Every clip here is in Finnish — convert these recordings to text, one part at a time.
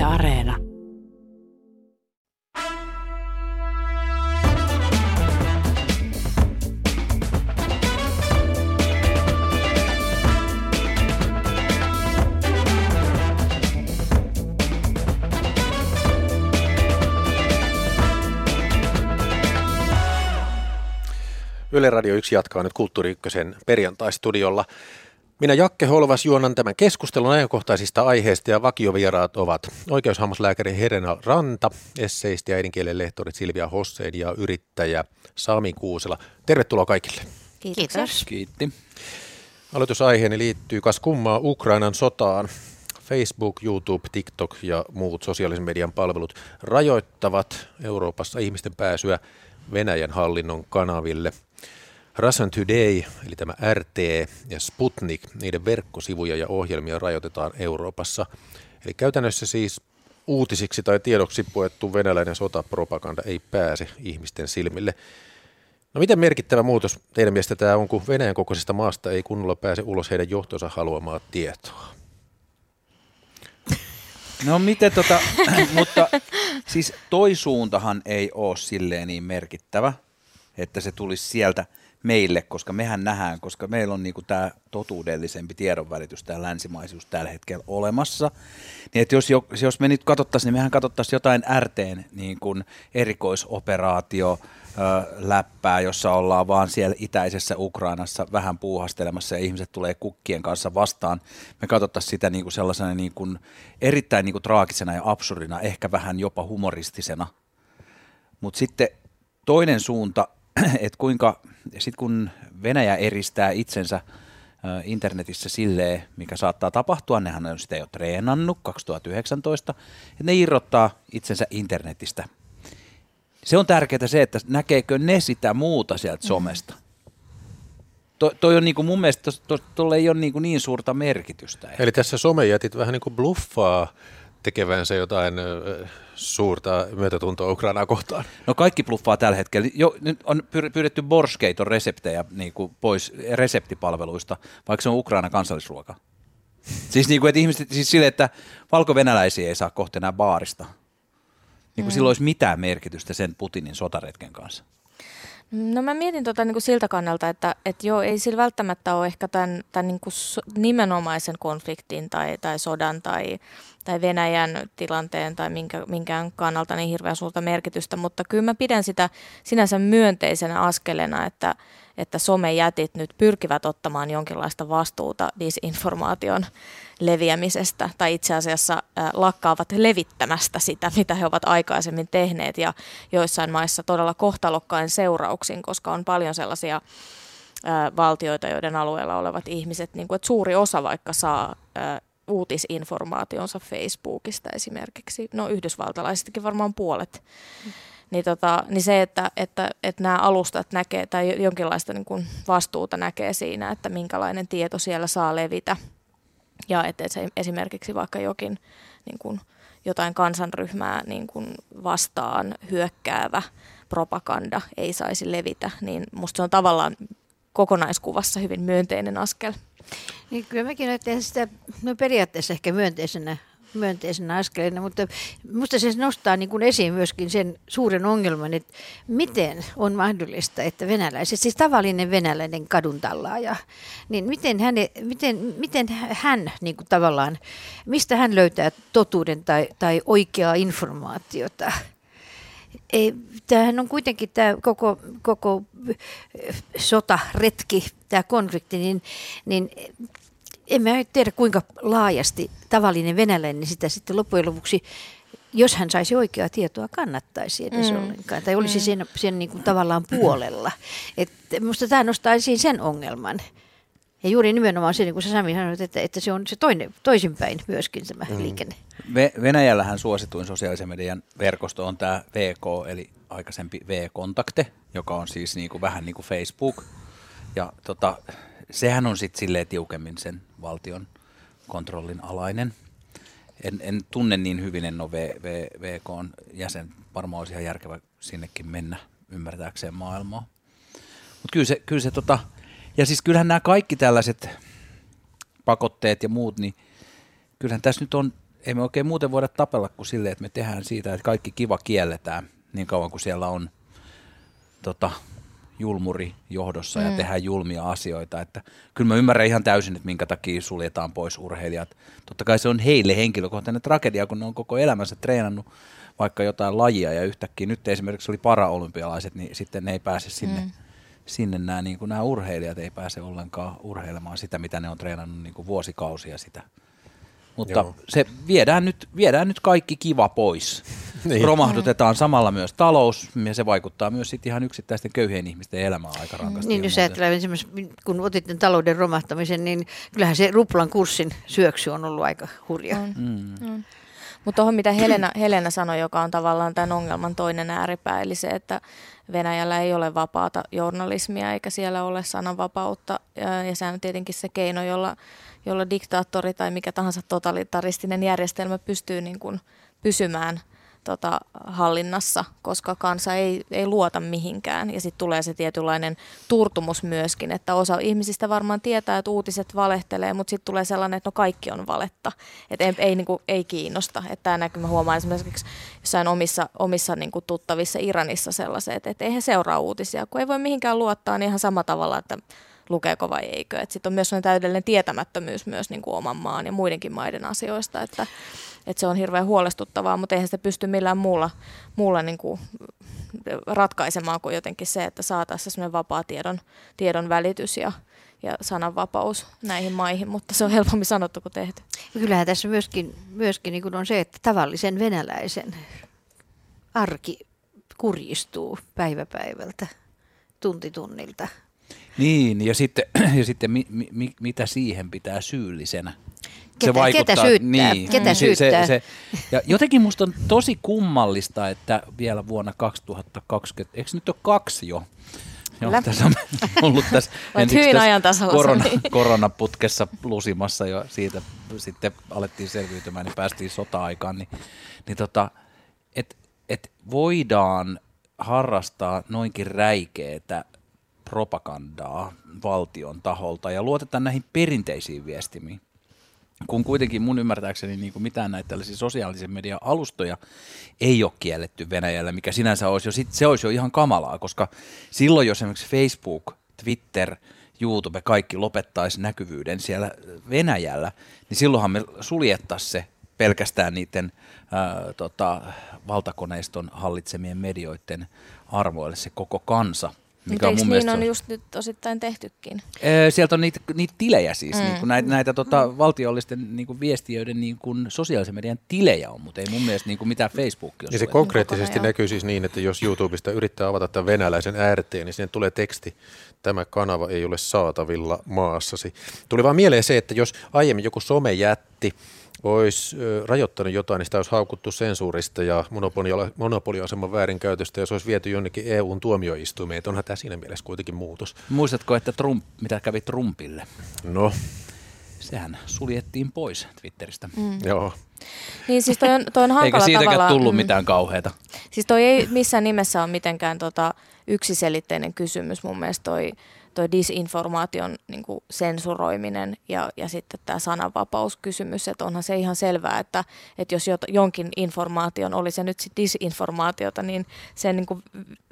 Yle Areena. Yle Radio 1 jatkaa nyt Kulttuuri Ykkösen perjantai-studiolla. Minä Jakke Holvas juonan tämän keskustelun ajankohtaisista aiheista ja vakiovieraat ovat oikeushammaslääkäri Helena Ranta, esseisti ja äidinkielen lehtori Silvia Hossein ja yrittäjä Sami Kuusela. Tervetuloa kaikille. Kiitos. Kiitti. Aloitusaiheeni liittyy kas kummaa Ukrainan sotaan. Facebook, YouTube, TikTok ja muut sosiaalisen median palvelut rajoittavat Euroopassa ihmisten pääsyä Venäjän hallinnon kanaville – Russian Today, eli tämä RT ja Sputnik, niiden verkkosivuja ja ohjelmia rajoitetaan Euroopassa. Eli käytännössä siis uutisiksi tai tiedoksi puettu venäläinen sotapropaganda ei pääse ihmisten silmille. No miten merkittävä muutos teidän mielestä tämä on, kun Venäjän kokoisesta maasta ei kunnolla pääse ulos heidän johtonsa haluamaa tietoa? No miten tota, mutta siis toi suuntahan ei ole silleen niin merkittävä, että se tulisi sieltä – meille, koska mehän nähdään, koska meillä on niinku tämä totuudellisempi tiedonvälitys, tämä länsimaisuus tällä hetkellä olemassa. Niin että jos, jos me nyt katsottaisiin, niin mehän katsottaisiin jotain RTn niin kuin erikoisoperaatio, läppää, jossa ollaan vaan siellä itäisessä Ukrainassa vähän puuhastelemassa ja ihmiset tulee kukkien kanssa vastaan. Me katsottaisiin sitä niin kuin sellaisena niin kuin erittäin niin kuin traagisena ja absurdina, ehkä vähän jopa humoristisena. Mutta sitten toinen suunta, että kuinka sitten kun Venäjä eristää itsensä internetissä silleen, mikä saattaa tapahtua, nehän on sitä jo treenannut 2019, että ne irrottaa itsensä internetistä. Se on tärkeää se, että näkeekö ne sitä muuta sieltä somesta. To, toi on niinku mun mielestä, tuolla to, to, ei ole niinku niin suurta merkitystä. Eli tässä somejätit vähän niin kuin bluffaa tekevänsä jotain suurta myötätuntoa Ukrainaa kohtaan? No kaikki bluffaa tällä hetkellä. Jo, nyt on pyydetty Borskeiton reseptejä niin kuin pois reseptipalveluista, vaikka se on Ukraina kansallisruoka. Siis, niin kuin, että ihmiset, siis sille, että valko-venäläisiä ei saa kohta enää baarista. Niin kuin mm. sillä olisi mitään merkitystä sen Putinin sotaretken kanssa. No mä mietin tota niin kuin siltä kannalta, että, että joo, ei sillä välttämättä ole ehkä tämän, tämän niin kuin nimenomaisen konfliktin tai, tai sodan tai, tai Venäjän tilanteen tai minkä, minkään kannalta niin hirveän suurta merkitystä, mutta kyllä mä pidän sitä sinänsä myönteisenä askelena, että, että somejätit nyt pyrkivät ottamaan jonkinlaista vastuuta disinformaation leviämisestä tai itse asiassa lakkaavat levittämästä sitä, mitä he ovat aikaisemmin tehneet ja joissain maissa todella kohtalokkain seurauksin, koska on paljon sellaisia valtioita, joiden alueella olevat ihmiset, niin kuin, että suuri osa vaikka saa uutisinformaationsa Facebookista esimerkiksi, no yhdysvaltalaisistakin varmaan puolet. Mm niin, tota, niin se, että, että, että nämä alustat näkee tai jonkinlaista niin kuin vastuuta näkee siinä, että minkälainen tieto siellä saa levitä ja että se esimerkiksi vaikka jokin niin kuin, jotain kansanryhmää niin kuin vastaan hyökkäävä propaganda ei saisi levitä, niin musta se on tavallaan kokonaiskuvassa hyvin myönteinen askel. Niin kyllä mäkin näen sitä no periaatteessa ehkä myönteisenä myönteisenä askeleena, mutta minusta se nostaa niin kuin esiin myöskin sen suuren ongelman, että miten on mahdollista, että venäläiset, siis tavallinen venäläinen kaduntallaaja, niin miten, hän, miten, miten hän niin kuin tavallaan, mistä hän löytää totuuden tai, tai oikeaa informaatiota? Ei, tämähän on kuitenkin tämä koko, koko sotaretki, tämä konflikti, niin, niin en mä tiedä kuinka laajasti tavallinen venäläinen sitä sitten loppujen lopuksi, jos hän saisi oikeaa tietoa, kannattaisi edes mm. ollenkaan. Tai olisi mm. sen, sen niin kuin tavallaan puolella. Et musta tämä nostaa esiin sen ongelman. Ja juuri nimenomaan se, niin kuin sä Sami sanoit, että, että se on se toinen, toisinpäin myöskin tämä mm. liikenne. Venäjällähän suosituin sosiaalisen median verkosto on tämä VK, eli aikaisempi V-kontakte, joka on siis niin kuin, vähän niin kuin Facebook. Ja tota, sehän on sitten silleen tiukemmin sen valtion kontrollin alainen. En, en tunne niin hyvin, en ole v, v, VK jäsen. Varmaan olisi ihan järkevä sinnekin mennä ymmärtääkseen maailmaa. Mutta kyllä se, kyllä se tota, ja siis kyllähän nämä kaikki tällaiset pakotteet ja muut, niin kyllähän tässä nyt on ei me oikein muuten voida tapella kuin silleen, että me tehdään siitä, että kaikki kiva kielletään niin kauan kuin siellä on tota, julmuri johdossa mm. ja tehdään julmia asioita. Että kyllä mä ymmärrän ihan täysin, että minkä takia suljetaan pois urheilijat. Totta kai se on heille henkilökohtainen tragedia, kun ne on koko elämänsä treenannut vaikka jotain lajia ja yhtäkkiä nyt esimerkiksi oli paraolympialaiset, niin sitten ne ei pääse sinne, mm. Sinne nämä, niin kuin nämä urheilijat ei pääse ollenkaan urheilemaan sitä, mitä ne on treenannut niin kuin vuosikausia sitä. Mutta Joo. se viedään nyt, viedään nyt kaikki kiva pois. niin. Romahdutetaan samalla myös talous ja se vaikuttaa myös sit ihan yksittäisten köyhien ihmisten elämään aika rankasti. Niin, jos ajatellaan kun otitte talouden romahtamisen, niin kyllähän se ruplan kurssin syöksy on ollut aika hurja. On. Mm. Mm. Mutta tuohon mitä Helena, Helena sanoi, joka on tavallaan tämän ongelman toinen ääripää, eli se, että Venäjällä ei ole vapaata journalismia eikä siellä ole sananvapautta. Ja sehän on tietenkin se keino, jolla, jolla diktaattori tai mikä tahansa totalitaristinen järjestelmä pystyy niin kuin pysymään tota, hallinnassa, koska kansa ei, ei luota mihinkään. Ja sitten tulee se tietynlainen turtumus myöskin, että osa ihmisistä varmaan tietää, että uutiset valehtelee, mutta sitten tulee sellainen, että no kaikki on valetta. Että ei, ei, niin kuin, ei kiinnosta. Että tämä näkyy, mä huomaan esimerkiksi jossain omissa, omissa niin kuin tuttavissa Iranissa sellaiset, että, eihän seuraa uutisia. Kun ei voi mihinkään luottaa, niin ihan sama tavalla, että lukeeko vai eikö. Sitten on myös täydellinen tietämättömyys myös niin kuin oman maan ja muidenkin maiden asioista, että, että se on hirveän huolestuttavaa, mutta eihän sitä pysty millään muulla, muulla niin kuin ratkaisemaan kuin jotenkin se, että saataisiin sellainen vapaa tiedon, tiedon välitys ja, ja sananvapaus näihin maihin, mutta se on helpommin sanottu kuin tehty. Kyllähän tässä myöskin, myöskin niin kuin on se, että tavallisen venäläisen arki kurjistuu päivä päivältä, tunti tunnilta. Niin, ja sitten, ja sitten mi, mi, mitä siihen pitää syyllisenä? Ketä, se vaikuttaa, ketä syyttää? Niin, ketä syyttää? Se, se, ja jotenkin musta on tosi kummallista, että vielä vuonna 2020, eikö nyt ole kaksi jo? Joo, tässä on ollut tässä, hyvin ajan tasalla. Korona, koronaputkessa lusimassa jo siitä sitten alettiin selviytymään, niin päästiin sota-aikaan, niin, niin tota, että et voidaan harrastaa noinkin räikeetä propagandaa valtion taholta ja luotetaan näihin perinteisiin viestimiin. Kun kuitenkin mun ymmärtääkseni niin kuin mitään näitä tällaisia sosiaalisen median alustoja ei ole kielletty Venäjällä, mikä sinänsä olisi jo, se olisi jo ihan kamalaa, koska silloin jos esimerkiksi Facebook, Twitter, YouTube, kaikki lopettaisi näkyvyyden siellä Venäjällä, niin silloinhan me suljettaisiin se pelkästään niiden ää, tota, valtakoneiston hallitsemien medioiden arvoille se koko kansa. Mikä on mun niin on just nyt osittain tehtykin? sieltä on niitä, niitä tilejä siis, mm. niin kuin näitä, näitä tota, mm. valtiollisten niin kuin viestiöiden niin kuin sosiaalisen median tilejä on, mutta ei mun mielestä niin kuin mitään Facebookia. Ja se konkreettisesti näkyy siis niin, että jos YouTubesta yrittää avata tämän venäläisen äärteen, niin sinne tulee teksti, tämä kanava ei ole saatavilla maassasi. Tuli vaan mieleen se, että jos aiemmin joku somejätti olisi rajoittanut jotain, niin sitä olisi haukuttu sensuurista ja monopoliaseman väärinkäytöstä ja se olisi viety jonnekin EUn tuomioistuimeen. Että onhan tämä siinä mielessä kuitenkin muutos. Muistatko, että Trump, mitä kävi Trumpille? No. Sehän suljettiin pois Twitteristä. Mm. Joo. Niin siis toi on, toi on hankala Eikä siitäkään tavalla. tullut mm. mitään kauheata. Siis toi ei missään nimessä ole mitenkään tota yksiselitteinen kysymys mun mielestä toi toi disinformaation niin kuin sensuroiminen ja, ja sitten tämä sananvapauskysymys, että onhan se ihan selvää, että, että jos jonkin informaation, oli se nyt sit disinformaatiota, niin sen niin kuin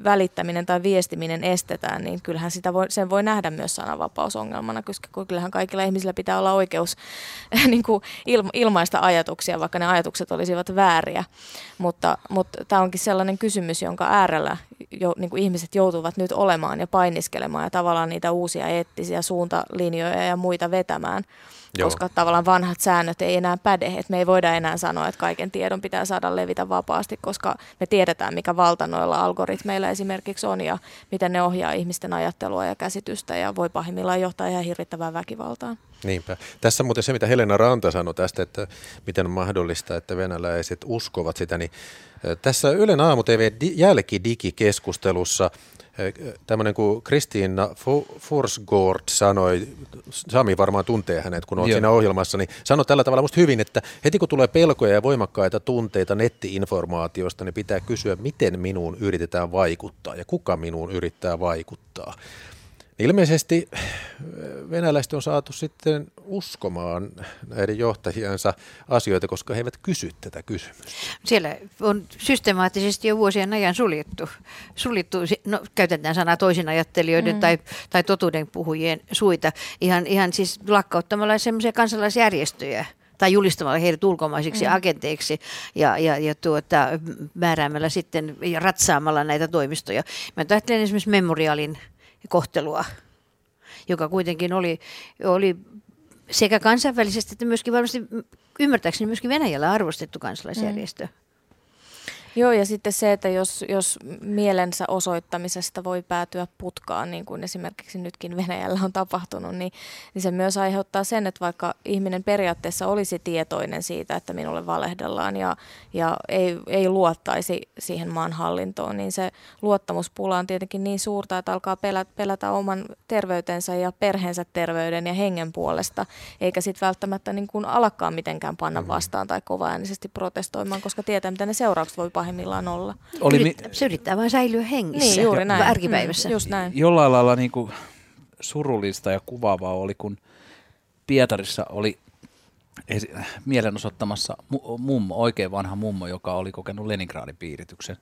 välittäminen tai viestiminen estetään, niin kyllähän sitä voi, sen voi nähdä myös sananvapausongelmana, koska kyllähän kaikilla ihmisillä pitää olla oikeus niin kuin ilma, ilmaista ajatuksia, vaikka ne ajatukset olisivat vääriä. Mutta, mutta tämä onkin sellainen kysymys, jonka äärellä jo, niin kuin ihmiset joutuvat nyt olemaan ja painiskelemaan ja tavallaan niitä uusia eettisiä suuntalinjoja ja muita vetämään. Joo. koska tavallaan vanhat säännöt ei enää päde. Et me ei voida enää sanoa, että kaiken tiedon pitää saada levitä vapaasti, koska me tiedetään, mikä valta noilla algoritmeilla esimerkiksi on ja miten ne ohjaa ihmisten ajattelua ja käsitystä ja voi pahimmillaan johtaa ihan hirvittävään väkivaltaan. Niinpä. Tässä muuten se, mitä Helena Ranta sanoi tästä, että miten on mahdollista, että venäläiset uskovat sitä, niin tässä Ylen aamu TV jälkidigikeskustelussa tämmöinen kuin Kristiina Forsgård sanoi, Sami varmaan tuntee hänet, kun on siinä ohjelmassa, niin sanoi tällä tavalla musta hyvin, että heti kun tulee pelkoja ja voimakkaita tunteita nettiinformaatiosta, niin pitää kysyä, miten minuun yritetään vaikuttaa ja kuka minuun yrittää vaikuttaa. Ilmeisesti venäläiset on saatu sitten uskomaan näiden johtajiensa asioita, koska he eivät kysy tätä kysymystä. Siellä on systemaattisesti jo vuosien ajan suljettu, suljettu no, käytetään sanaa toisin ajattelijoiden mm. tai, tai totuuden puhujien suita, ihan, ihan siis lakkauttamalla semmoisia kansalaisjärjestöjä tai julistamalla heidät ulkomaisiksi mm. agenteiksi ja, ja, ja tuota, määräämällä sitten ja ratsaamalla näitä toimistoja. Mä ajattelen esimerkiksi Memorialin kohtelua, joka kuitenkin oli, oli sekä kansainvälisesti että myöskin varmasti ymmärtääkseni myöskin Venäjällä arvostettu kansalaisjärjestö. Mm. Joo, ja sitten se, että jos, jos mielensä osoittamisesta voi päätyä putkaan, niin kuin esimerkiksi nytkin Venäjällä on tapahtunut, niin, niin se myös aiheuttaa sen, että vaikka ihminen periaatteessa olisi tietoinen siitä, että minulle valehdellaan ja, ja ei, ei luottaisi siihen maan hallintoon, niin se luottamuspula on tietenkin niin suurta, että alkaa pelätä, pelätä oman terveytensä ja perheensä terveyden ja hengen puolesta, eikä sitten välttämättä niin kuin alakkaan mitenkään panna mm-hmm. vastaan tai kovaäänisesti protestoimaan, koska tietää, mitä ne seuraukset voi pahimmillaan olla. Oli Yrit, se yrittää vain säilyä hengissä niin, juuri näin. arkipäivässä. Mm, just näin. Jollain lailla niin kuin surullista ja kuvaavaa oli, kun Pietarissa oli mielenosoittamassa mummo, oikein vanha mummo, joka oli kokenut Leningradin piirityksen.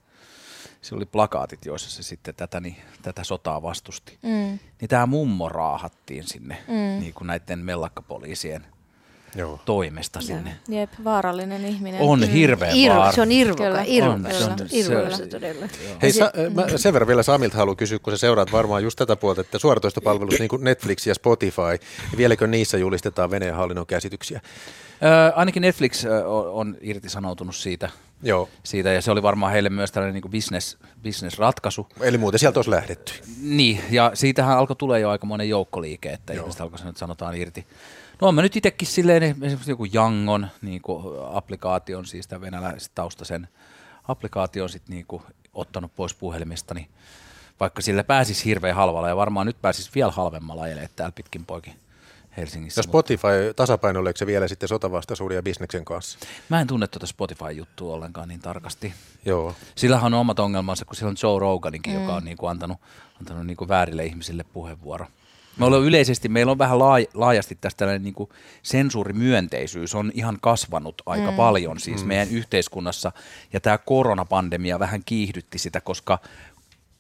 Siellä oli plakaatit, joissa se sitten tätä, niin, tätä sotaa vastusti. Mm. Niin tämä mummo raahattiin sinne mm. niin kuin näiden mellakkapoliisien Joo. toimesta sinne. Jep, vaarallinen ihminen. On mm. hirveä Irvo, Se on irvoka, irvoka, se on, irvoka todella. Hei, sa, mä sen verran vielä Samilta haluan kysyä, kun sä seuraat varmaan just tätä puolta, että suoratoistopalvelut niin kuin Netflix ja Spotify, niin vieläkö niissä julistetaan Venäjän hallinnon käsityksiä? Ö, ainakin Netflix on irtisanoutunut siitä, Joo. siitä, ja se oli varmaan heille myös tällainen niin business, business-ratkaisu. Eli muuten sieltä olisi lähdetty. Niin, ja siitähän alkoi tulee jo aika monen joukkoliike, että Joo. ihmiset alkoi nyt sanotaan irti. No mä nyt itsekin silleen, esimerkiksi joku Jangon niin kuin applikaation, siis tämän venäläistaustaisen applikaation sit niin kuin ottanut pois puhelimesta, niin vaikka sillä pääsisi hirveän halvalla ja varmaan nyt pääsisi vielä halvemmalla ajelemaan täällä pitkin poikin Helsingissä. Ja Spotify tasapainoileeko se vielä sitten sotavastaisuuden ja bisneksen kanssa? Mä en tunne tuota Spotify-juttua ollenkaan niin tarkasti. Joo. Sillähän on omat ongelmansa, kun siellä on Joe Roganinkin, mm. joka on niin kuin antanut, antanut niin kuin väärille ihmisille puheenvuoro. Me ollaan yleisesti, meillä on vähän laajasti tästä tällainen niin kuin sensuurimyönteisyys on ihan kasvanut aika mm. paljon siis mm. meidän yhteiskunnassa ja tämä koronapandemia vähän kiihdytti sitä, koska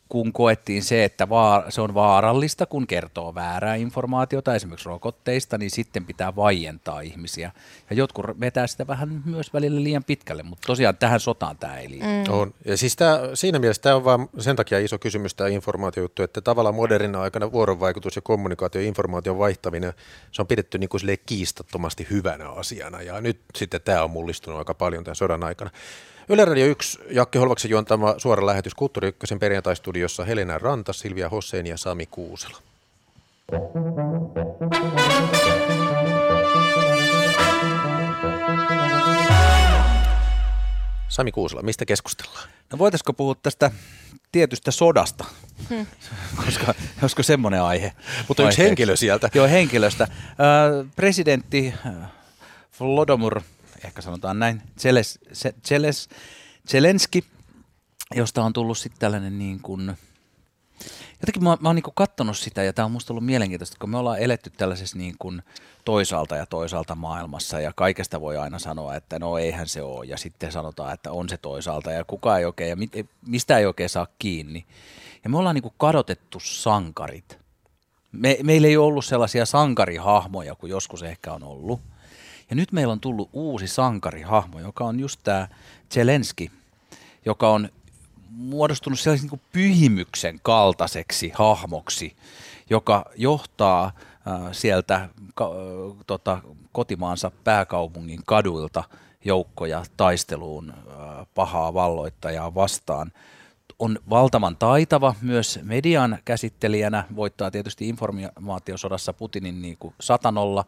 kun koettiin se, että vaar, se on vaarallista, kun kertoo väärää informaatiota esimerkiksi rokotteista, niin sitten pitää vaientaa ihmisiä. Ja jotkut vetää sitä vähän myös välillä liian pitkälle, mutta tosiaan tähän sotaan tämä ei liity. Mm. On. Ja siis tämä, siinä mielessä tämä on vaan sen takia iso kysymys tämä informaatiojuttu, että tavallaan modernina aikana vuorovaikutus ja kommunikaatio ja informaation vaihtaminen, se on pidetty niin kuin kiistattomasti hyvänä asiana. Ja nyt sitten tämä on mullistunut aika paljon tämän sodan aikana. Yle Radio 1, Jakke Holvaksen juontama suora lähetys Kulttuuri Ykkösen perjantaistudiossa Helena Ranta, Silvia Hossein ja Sami Kuusela. Sami Kuusela, mistä keskustellaan? No voitaisiko puhua tästä tietystä sodasta, hmm. koska olisiko semmoinen aihe. Mutta yksi henkilö sieltä. Joo, henkilöstä. Äh, presidentti Vlodomur ehkä sanotaan näin, Zeles, Zeles, Zelenski, josta on tullut sitten tällainen niin kuin, jotenkin mä, mä oon niin katsonut sitä ja tämä on musta ollut mielenkiintoista, kun me ollaan eletty tällaisessa niin kuin toisaalta ja toisaalta maailmassa ja kaikesta voi aina sanoa, että no eihän se ole ja sitten sanotaan, että on se toisaalta ja kuka ei oikein ja mit, mistä ei oikein saa kiinni. Ja me ollaan niin kuin kadotettu sankarit. Me, meillä ei ole ollut sellaisia sankarihahmoja kuin joskus ehkä on ollut – ja nyt meillä on tullut uusi sankarihahmo, joka on just tämä Zelenski, joka on muodostunut sellaisen niin pyhimyksen kaltaiseksi hahmoksi, joka johtaa äh, sieltä ka, äh, tota, kotimaansa pääkaupungin kaduilta joukkoja taisteluun äh, pahaa valloittajaa vastaan. On valtavan taitava myös median käsittelijänä, voittaa tietysti informaatiosodassa Putinin niin kuin satanolla,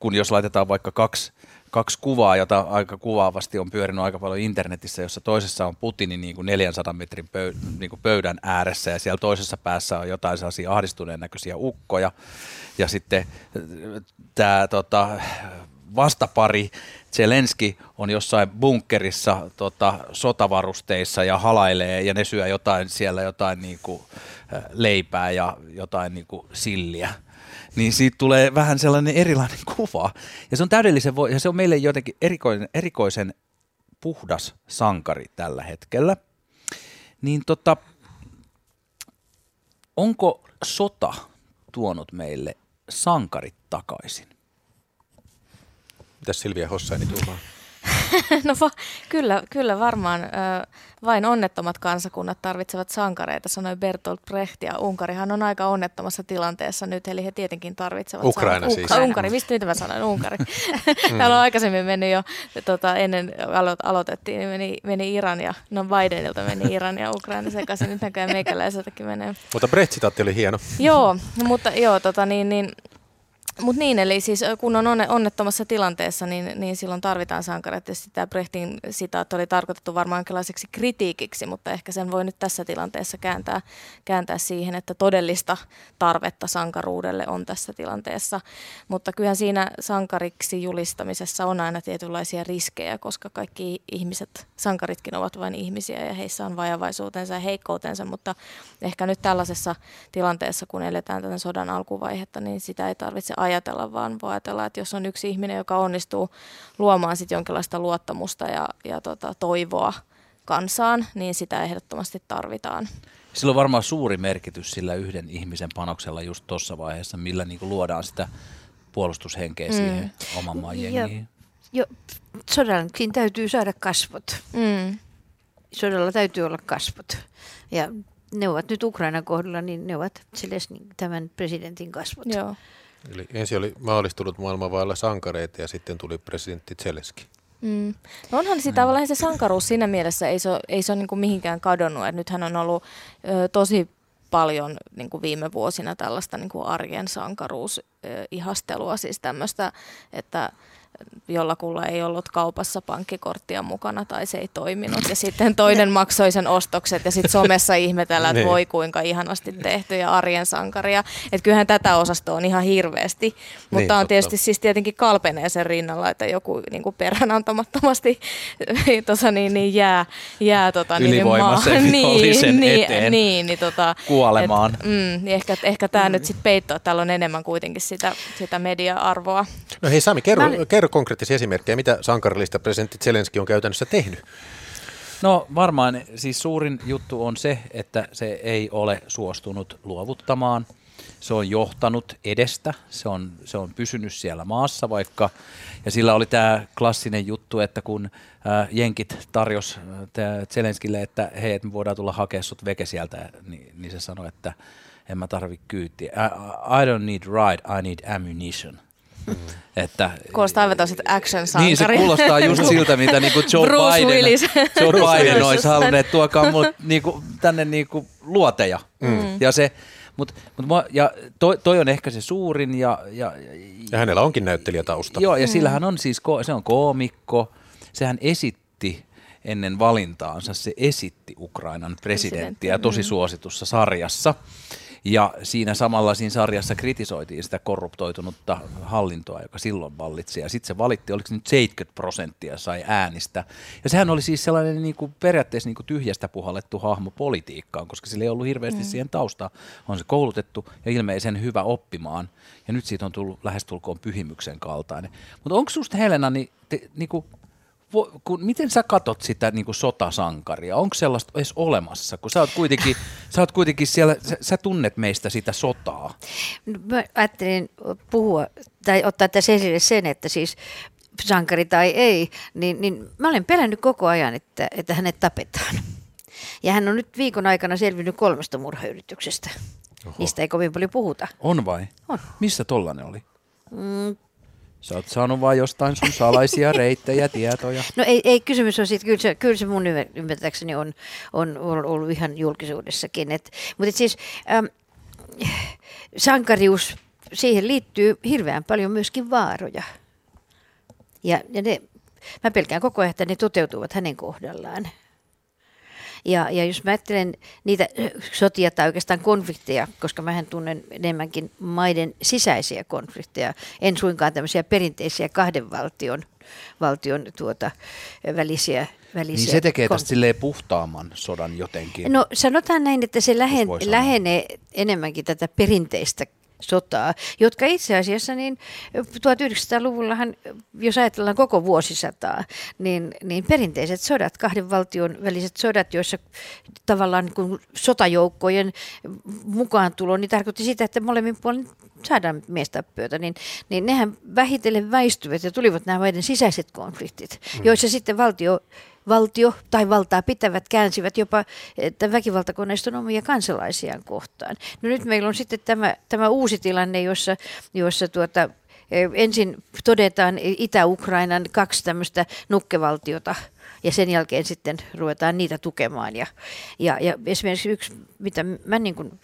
kun jos laitetaan vaikka kaksi, kaksi kuvaa, jota aika kuvaavasti on pyörinyt aika paljon internetissä, jossa toisessa on Putinin niin kuin 400 metrin pöy, niin kuin pöydän ääressä ja siellä toisessa päässä on jotain sellaisia ahdistuneen näköisiä ukkoja. Ja sitten tämä tota, vastapari Zelenski on jossain bunkkerissa tota, sotavarusteissa ja halailee ja ne syö jotain siellä jotain niin kuin, leipää ja jotain niin kuin silliä niin siitä tulee vähän sellainen erilainen kuva. Ja se on täydellisen, vo- ja se on meille jotenkin erikoisen, erikoisen puhdas sankari tällä hetkellä. Niin tota, onko sota tuonut meille sankarit takaisin? Mitäs Silvia Hossaini tuumaa? no va, kyllä, kyllä varmaan. Ö, vain onnettomat kansakunnat tarvitsevat sankareita, sanoi Bertolt Brecht. Ja Unkarihan on aika onnettomassa tilanteessa nyt, eli he tietenkin tarvitsevat Ukraina sankareita. siis. Ukraina. Unkari, mistä mitä mä sanoin? Unkari. Täällä on aikaisemmin mennyt jo, tota, ennen alo- aloitettiin, niin meni, meni Iran ja, no Bidenilta meni Iran ja Ukraina sekaisin. Nyt näköjään meikäläiseltäkin menee. Mutta Brecht-sitaatti oli hieno. Joo, mutta joo, tota, niin, niin, mutta niin, eli siis kun on onne, onnettomassa tilanteessa, niin, niin silloin tarvitaan sankareita. Tämä Brechtin sitaatti oli tarkoitettu varmaan jonkinlaiseksi kritiikiksi, mutta ehkä sen voi nyt tässä tilanteessa kääntää, kääntää siihen, että todellista tarvetta sankaruudelle on tässä tilanteessa. Mutta kyllähän siinä sankariksi julistamisessa on aina tietynlaisia riskejä, koska kaikki ihmiset, sankaritkin ovat vain ihmisiä ja heissä on vajavaisuutensa ja heikkoutensa, mutta ehkä nyt tällaisessa tilanteessa, kun eletään tämän sodan alkuvaihetta, niin sitä ei tarvitse ajatella, vaan voi ajatella, että jos on yksi ihminen, joka onnistuu luomaan sit jonkinlaista luottamusta ja, ja tota, toivoa kansaan, niin sitä ehdottomasti tarvitaan. Sillä on varmaan suuri merkitys sillä yhden ihmisen panoksella just tuossa vaiheessa, millä niin kuin luodaan sitä puolustushenkeä mm. siihen oman maan jengiin. Jo, sodallakin täytyy saada kasvot. Mm. Sodalla täytyy olla kasvot. Ja ne ovat nyt Ukrainan kohdalla, niin ne ovat tämän presidentin kasvot. Joo. Eli ensin oli maalistunut maailman vailla sankareita ja sitten tuli presidentti Zeleski. Mm. No onhan sitä tavallaan se sankaruus siinä mielessä, ei se ei se ole niin kuin mihinkään kadonnut. Et nythän on ollut ö, tosi paljon niin kuin viime vuosina tällaista niin kuin arjen sankaruusihastelua, siis tämmöistä, että jollakulla ei ollut kaupassa pankkikorttia mukana tai se ei toiminut. Ja sitten toinen maksoi sen ostokset ja sitten somessa ihmetellään, että Niin. voi kuinka ihanasti tehty ja arjen sankaria. Että kyllähän tätä osastoa on ihan hirveästi. Mutta Niin, on totta. tietysti siis tietenkin kalpenee sen rinnalla, että joku niin kuin peräänantamattomasti tosa, niin, niin jää, jää tota, niin, niin, vihollisen niin, eteen Niin, niin, tota, kuolemaan. Et, mm, niin ehkä ehkä tämä nyt sitten peittoo, että täällä on enemmän kuitenkin sitä, sitä media-arvoa. No hei Sami, kerro, Mä olin- kerro konkreettisia esimerkkejä, mitä sankarillista presidentti Zelenski on käytännössä tehnyt. No varmaan siis suurin juttu on se, että se ei ole suostunut luovuttamaan. Se on johtanut edestä, se on, se on pysynyt siellä maassa vaikka, ja sillä oli tämä klassinen juttu, että kun äh, jenkit tarjos äh, Zelenskille, että hei, et me voidaan tulla hakea sut veke sieltä, niin, niin se sanoi, että en mä tarvi kyytiä. I, I don't need ride, I need ammunition. Mm. Että, Kuulostaa aivan tällaiset action-sankari. niin se kuulostaa just siltä, mitä niinku Joe Bruce Biden, Willis. Joe Bruce Biden olisi halunnut, että tuokaa mut niinku, tänne niinku luoteja. Mm. Ja, se, mut, mut mua, ja toi, toi, on ehkä se suurin ja, ja, Ja hänellä onkin näyttelijätausta. Joo, ja sillä hän on siis, ko- se on koomikko, sehän esitti ennen valintaansa, se esitti Ukrainan presidenttiä tosi suositussa sarjassa. Ja siinä samalla siinä sarjassa kritisoitiin sitä korruptoitunutta hallintoa, joka silloin vallitsi. Ja sitten se valitti, oliko se nyt 70 prosenttia sai äänistä. Ja sehän oli siis sellainen niin kuin periaatteessa niin kuin tyhjästä puhallettu hahmo politiikkaan, koska sillä ei ollut hirveästi mm. siihen taustaa. On se koulutettu ja ilmeisen hyvä oppimaan. Ja nyt siitä on tullut lähestulkoon pyhimyksen kaltainen. Mutta onko susta Helena, niin, te, niin kuin, vo, kun, miten sä katot sitä niin kuin sotasankaria? Onko sellaista edes olemassa? Kun sä oot kuitenkin, sä oot kuitenkin siellä, sä, sä tunnet meistä sitä sotaa. No, Mä ajattelin puhua tai ottaa tässä esille sen, että siis sankari tai ei, niin, niin mä olen pelännyt koko ajan, että, että hänet tapetaan. Ja hän on nyt viikon aikana selvinnyt kolmesta murhayrityksestä. Oho. Niistä ei kovin paljon puhuta. On vai? On. Missä tollanen oli? Mm. Sä oot saanut vaan jostain sun salaisia reittejä, tietoja. No ei, ei kysymys on siitä, kyllä se, kyllä se mun ymmär- ymmärtääkseni on, on, on ollut ihan julkisuudessakin. Et, mutta et siis äm, sankarius, siihen liittyy hirveän paljon myöskin vaaroja. Ja, ja ne, mä pelkään koko ajan, että ne toteutuvat hänen kohdallaan. Ja, ja jos mä ajattelen niitä sotia tai oikeastaan konflikteja, koska mä tunnen enemmänkin maiden sisäisiä konflikteja, en suinkaan tämmöisiä perinteisiä kahden valtion, valtion tuota, välisiä välisiä. Niin se tekee tästä silleen puhtaamman sodan jotenkin. No sanotaan näin, että se lähen, lähenee enemmänkin tätä perinteistä sotaa, jotka itse asiassa niin 1900-luvullahan, jos ajatellaan koko vuosisataa, niin, niin perinteiset sodat, kahden valtion väliset sodat, joissa tavallaan kun sotajoukkojen mukaan tulo, niin tarkoitti sitä, että molemmin puolin saadaan miestappioita, niin, niin nehän vähitellen väistyvät ja tulivat nämä maiden sisäiset konfliktit, mm. joissa sitten valtio valtio tai valtaa pitävät käänsivät jopa että väkivaltakoneiston omia kansalaisiaan kohtaan. No nyt meillä on sitten tämä, tämä uusi tilanne, jossa, jossa tuota, eh, ensin todetaan Itä-Ukrainan kaksi tämmöistä nukkevaltiota ja sen jälkeen sitten ruvetaan niitä tukemaan. Ja, ja, ja esimerkiksi yksi, mitä mä niin kuin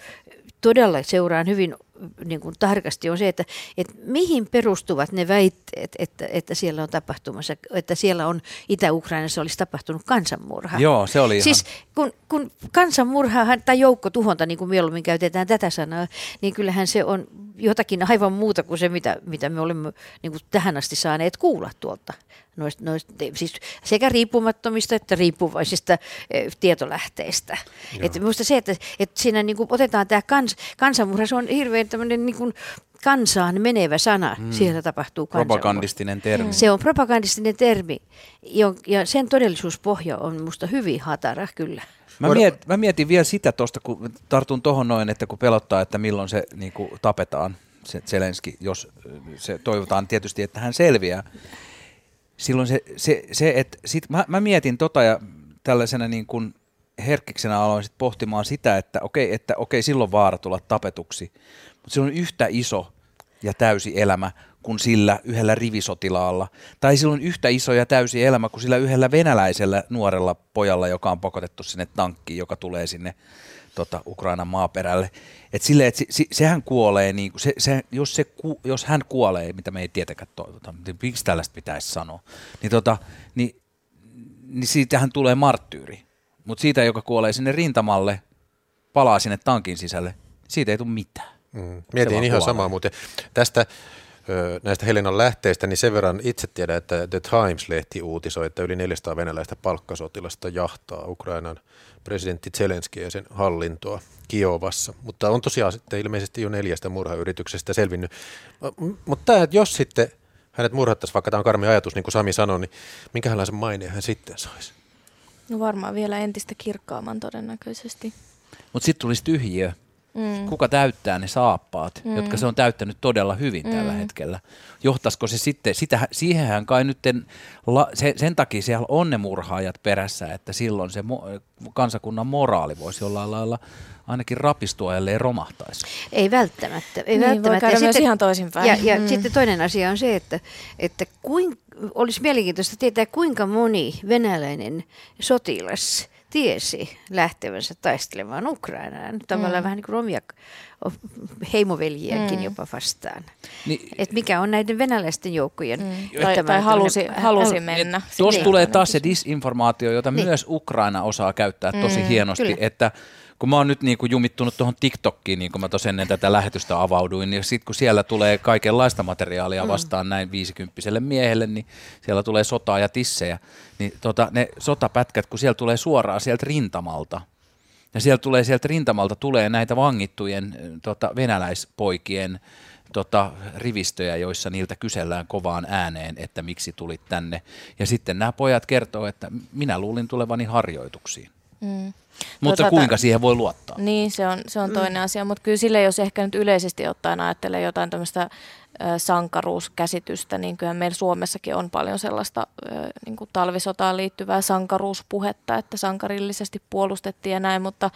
todella seuraan hyvin niin kuin tarkasti on se, että, että mihin perustuvat ne väitteet, että, että siellä on tapahtumassa, että siellä on Itä-Ukrainassa olisi tapahtunut kansanmurha. Joo, se oli Siis kun, kun kansanmurha tai joukkotuhonta, niin kuin mieluummin käytetään tätä sanaa, niin kyllähän se on jotakin aivan muuta kuin se, mitä, mitä me olemme niin kuin tähän asti saaneet kuulla tuolta noista, noista, siis sekä riippumattomista että riippuvaisista e, tietolähteistä. Että minusta se, että, että siinä niin kuin otetaan tämä kans, kansanmurha, se on hirveän tämmöinen niin kuin kansaan menevä sana. Mm. Siellä tapahtuu kansanmurha. Propagandistinen termi. Se on propagandistinen termi ja sen todellisuuspohja on minusta hyvin hatara kyllä. Mä, miet, mä mietin vielä sitä tuosta, kun tartun tuohon noin, että kun pelottaa, että milloin se niin kuin tapetaan, se Zelenski, jos se toivotaan tietysti, että hän selviää silloin se, se, se että sit mä, mä mietin tota ja tällaisena niin kuin herkkiksenä aloin sit pohtimaan sitä, että okei, että okei, silloin vaara tulla tapetuksi, mutta se on yhtä iso ja täysi elämä kuin sillä yhdellä rivisotilaalla. Tai silloin yhtä iso ja täysi elämä kuin sillä yhdellä venäläisellä nuorella pojalla, joka on pakotettu sinne tankkiin, joka tulee sinne tota, Ukrainan maaperälle. Et sille, et se, se, sehän kuolee, niin se, se, jos, se, jos hän kuolee, mitä me ei tietenkään toivota, niin miksi tällaista pitäisi sanoa, niin, tota, niin, niin siitähän tulee marttyyri. Mutta siitä, joka kuolee sinne rintamalle, palaa sinne tankin sisälle, siitä ei tule mitään. Mm. Mietin ihan kuolee. samaa muuten. Tästä näistä Helenan lähteistä, niin sen verran itse tiedän, että The Times-lehti uutisoi, että yli 400 venäläistä palkkasotilasta jahtaa Ukrainan presidentti Zelenski ja sen hallintoa Kiovassa. Mutta on tosiaan sitten ilmeisesti jo neljästä murhayrityksestä selvinnyt. Mutta tämä, että jos sitten hänet murhattaisiin, vaikka tämä on karmi ajatus, niin kuin Sami sanoi, niin minkälaisen maineen hän sitten saisi? No varmaan vielä entistä kirkkaamman todennäköisesti. Mutta sitten tulisi tyhjiö. Mm. Kuka täyttää ne saappaat, mm. jotka se on täyttänyt todella hyvin mm. tällä hetkellä? Johtaisiko se sitten, sitä, siihenhän kai nyt la, se, sen takia siellä on ne murhaajat perässä, että silloin se mo, kansakunnan moraali voisi jollain lailla ainakin rapistua, ellei romahtaisi. Ei välttämättä. Ei niin, välttämättä. Voi käydä ja myös sitten, ihan toisinpäin. Ja, ja mm. sitten toinen asia on se, että, että kuin, olisi mielenkiintoista tietää, kuinka moni venäläinen sotilas tiesi lähtevänsä taistelemaan Ukrainaan. Tavallaan mm. vähän niin kuin omia heimoveljiäkin mm. jopa vastaan. Niin, Et mikä on näiden venäläisten joukkojen... Mm. Tai, tai halusi, halusi mennä. Tuossa niin. tulee taas se disinformaatio, jota niin. myös Ukraina osaa käyttää tosi mm, hienosti, kyllä. että kun mä oon nyt niin kuin jumittunut tuohon TikTokkiin, niin kuin mä tuossa ennen tätä lähetystä avauduin, niin sitten kun siellä tulee kaikenlaista materiaalia mm. vastaan mm. näin viisikymppiselle miehelle, niin siellä tulee sotaa ja tissejä. Niin tota, ne sotapätkät, kun siellä tulee suoraan sieltä rintamalta, ja siellä tulee sieltä rintamalta tulee näitä vangittujen tota, venäläispoikien tota, rivistöjä, joissa niiltä kysellään kovaan ääneen, että miksi tulit tänne. Ja sitten nämä pojat kertoo, että minä luulin tulevani harjoituksiin. Mm. Mutta Toisaalta, kuinka siihen voi luottaa? Niin, se on, se on toinen mm. asia, mutta kyllä sille, jos ehkä nyt yleisesti ottaen ajattelee jotain tämmöistä sankaruuskäsitystä, niin kyllä meillä Suomessakin on paljon sellaista niin kuin talvisotaan liittyvää sankaruuspuhetta, että sankarillisesti puolustettiin ja näin, mutta,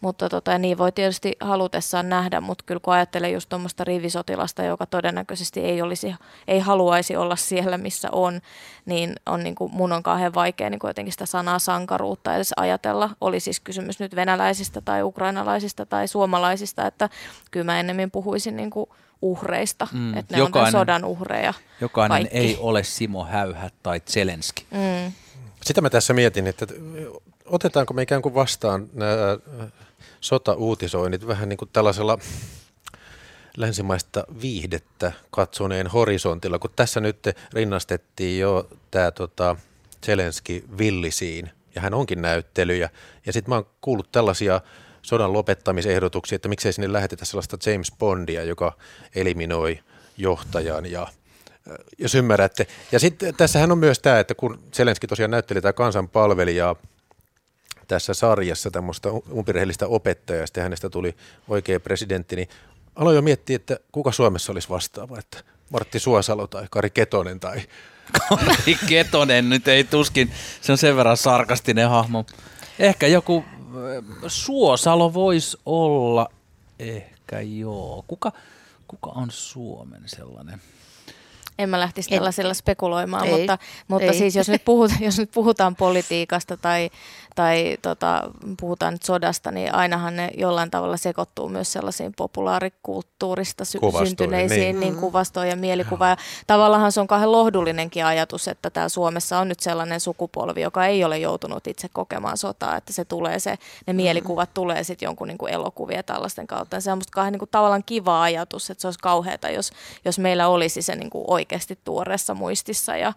mutta tota, niin voi tietysti halutessaan nähdä, mutta kyllä kun ajattelee just tuommoista rivisotilasta, joka todennäköisesti ei, olisi, ei haluaisi olla siellä, missä on, niin, on niin kuin, mun on kauhean vaikea niin kuin jotenkin sitä sanaa sankaruutta edes ajatella. Oli siis kysymys nyt venäläisistä tai ukrainalaisista tai suomalaisista, että kyllä mä ennemmin puhuisin niin kuin uhreista, mm. että ne jokainen, on sodan uhreja. Jokainen kaikki. ei ole Simo Häyhä tai Zelenski. Mm. Sitä mä tässä mietin, että otetaanko me ikään kuin vastaan nämä sota-uutisoinnit vähän niin kuin tällaisella länsimaista viihdettä katsoneen horisontilla, kun tässä nyt rinnastettiin jo tämä tota, Zelenski villisiin, ja hän onkin näyttelyjä. Ja sitten mä oon kuullut tällaisia sodan lopettamisehdotuksia, että miksei sinne lähetetä sellaista James Bondia, joka eliminoi johtajan ja jos ymmärrätte. Ja sitten tässähän on myös tämä, että kun Zelenski tosiaan näytteli tämä kansanpalvelijaa tässä sarjassa tämmöistä umpirehellistä opettajaa, ja hänestä tuli oikea presidentti, niin aloin jo miettiä, että kuka Suomessa olisi vastaava, että Martti Suosalo tai Kari Ketonen tai... Kari Ketonen nyt ei tuskin, se on sen verran sarkastinen hahmo. Ehkä joku Suosalo voisi olla, ehkä joo. Kuka, kuka on Suomen sellainen? En mä lähtisi tällaisella spekuloimaan, ei, mutta, mutta ei. siis jos nyt, puhutaan, jos nyt puhutaan politiikasta tai, tai tota, puhutaan nyt sodasta, niin ainahan ne jollain tavalla sekoittuu myös sellaisiin populaarikulttuurista sy- syntyneisiin niin. Niin, kuvastoon ja mielikuva. Ja tavallaan se on kahden lohdullinenkin ajatus, että täällä Suomessa on nyt sellainen sukupolvi, joka ei ole joutunut itse kokemaan sotaa, että se tulee se, ne mielikuvat tulee sitten jonkun niin kuin elokuvia tällaisten kautta. Ja se on musta kahden niin kuin tavallaan kiva ajatus, että se olisi kauheata, jos, jos meillä olisi se niin kuin oikeasti tuoreessa muistissa ja,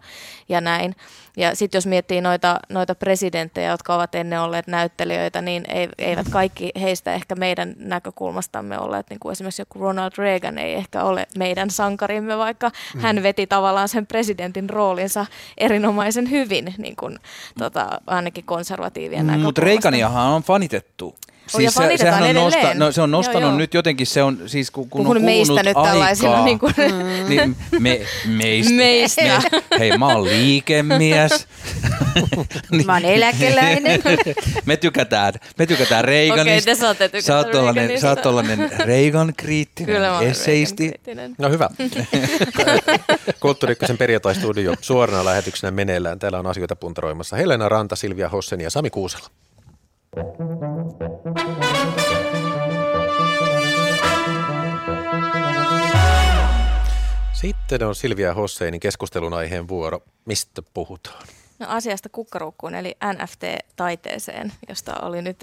ja näin. Ja sitten jos miettii noita, noita presidenttejä, jotka ovat ennen olleet näyttelijöitä, niin eivät kaikki heistä ehkä meidän näkökulmastamme olleet, niin kuin esimerkiksi joku Ronald Reagan ei ehkä ole meidän sankarimme, vaikka mm. hän veti tavallaan sen presidentin roolinsa erinomaisen hyvin, niin kuin, tota, ainakin konservatiivien mm, Mutta Reaganiahan on fanitettu Siis se, sehän on, nosta, no, se on nostanut joo, joo. nyt jotenkin, se on siis kun, kun Puhun on meistä nyt aikaa, niin, kuin. Mm. niin me, meistä, meistä. Me, hei mä oon liikemies. niin. Mä oon eläkeläinen. me tykätään, me tykätään Reaganista. Okei, te saatte tykätä sä oot tollanen, sä oot tollanen Reagan-kriittinen, Kyllä eseisti. No hyvä. Kulttuuri perjantai-studio suorana lähetyksenä meneillään. Täällä on asioita puntaroimassa Helena Ranta, Silvia Hossen ja Sami Kuusela. Sitten on Silvia Hosseinin keskustelun aiheen vuoro. Mistä puhutaan? No asiasta kukkaruukkuun eli NFT-taiteeseen, josta oli nyt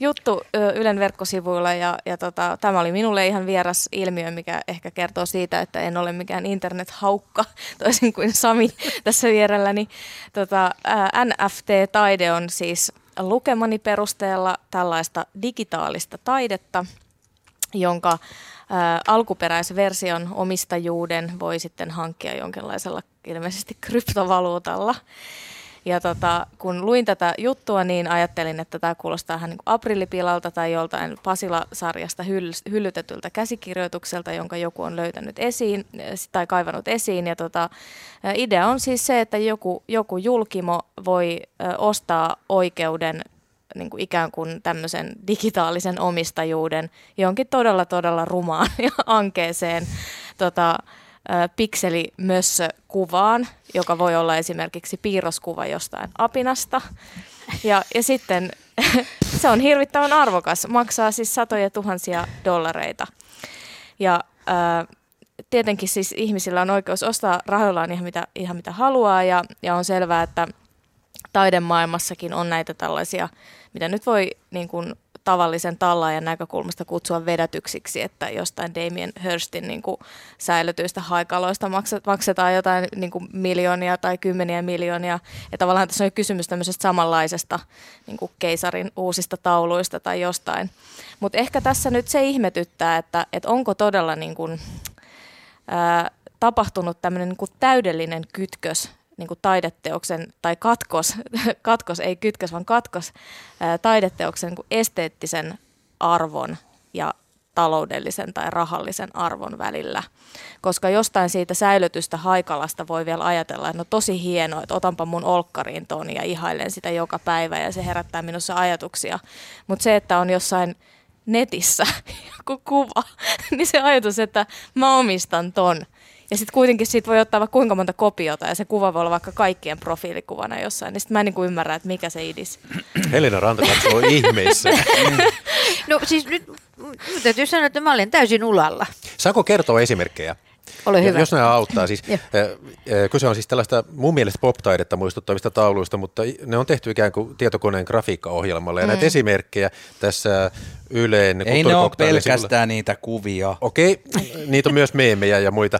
juttu Ylen verkkosivuilla ja, ja tota, tämä oli minulle ihan vieras ilmiö, mikä ehkä kertoo siitä, että en ole mikään internet-haukka, toisin kuin Sami tässä vierelläni. Tota, NFT-taide on siis lukemani perusteella tällaista digitaalista taidetta, jonka ää, alkuperäisversion omistajuuden voi sitten hankkia jonkinlaisella ilmeisesti kryptovaluutalla. Ja tota, kun luin tätä juttua, niin ajattelin, että tämä kuulostaa ihan niin aprillipilalta tai joltain Pasila-sarjasta hyll- hyllytetyltä käsikirjoitukselta, jonka joku on löytänyt esiin tai kaivannut esiin. Ja tota, idea on siis se, että joku, joku julkimo voi ostaa oikeuden niin kuin ikään kuin tämmöisen digitaalisen omistajuuden jonkin todella todella rumaan ja ankeeseen tota, pikselimössökuvaan, joka voi olla esimerkiksi piirroskuva jostain apinasta. Ja, ja sitten se on hirvittävän arvokas, maksaa siis satoja tuhansia dollareita. Ja ää, tietenkin siis ihmisillä on oikeus ostaa rahoillaan ihan mitä, ihan mitä haluaa ja, ja on selvää, että taidemaailmassakin on näitä tällaisia, mitä nyt voi niin kuin, tavallisen tallaajan näkökulmasta kutsua vedätyksiksi, että jostain Damien Hurstin niin kuin säilytyistä haikaloista maksetaan jotain niin kuin miljoonia tai kymmeniä miljoonia. Ja tavallaan tässä on kysymys tämmöisestä samanlaisesta niin kuin keisarin uusista tauluista tai jostain. Mutta ehkä tässä nyt se ihmetyttää, että, että onko todella niin kuin, ää, tapahtunut tämmöinen niin täydellinen kytkös niin kuin taideteoksen, tai katkos, katkos ei kytkös, vaan katkos taideteoksen niin esteettisen arvon ja taloudellisen tai rahallisen arvon välillä. Koska jostain siitä säilytystä haikalasta voi vielä ajatella, että no tosi hienoa, että otanpa mun olkkariin ton ja ihailen sitä joka päivä ja se herättää minussa ajatuksia. Mutta se, että on jossain netissä joku kuva, niin se ajatus, että mä omistan ton – ja sitten kuitenkin siitä voi ottaa vaikka kuinka monta kopiota ja se kuva voi olla vaikka kaikkien profiilikuvana jossain. Niin sitten mä en niin ymmärrä, että mikä se idis. Helena Ranta katsoo ihmeissä. no siis nyt täytyy sanoa, että mä olen täysin ulalla. Saako kertoa esimerkkejä? Ole hyvä. Jos nämä auttaa, siis kyse on siis tällaista mun mielestä pop-taidetta muistuttavista tauluista, mutta ne on tehty ikään kuin tietokoneen grafiikkaohjelmalla. Ja näitä esimerkkejä tässä Yleen Ei ne ole kulttuurikoktailin sivulla- pelkästään niitä kuvia. Okei, niitä on myös meemejä ja muita.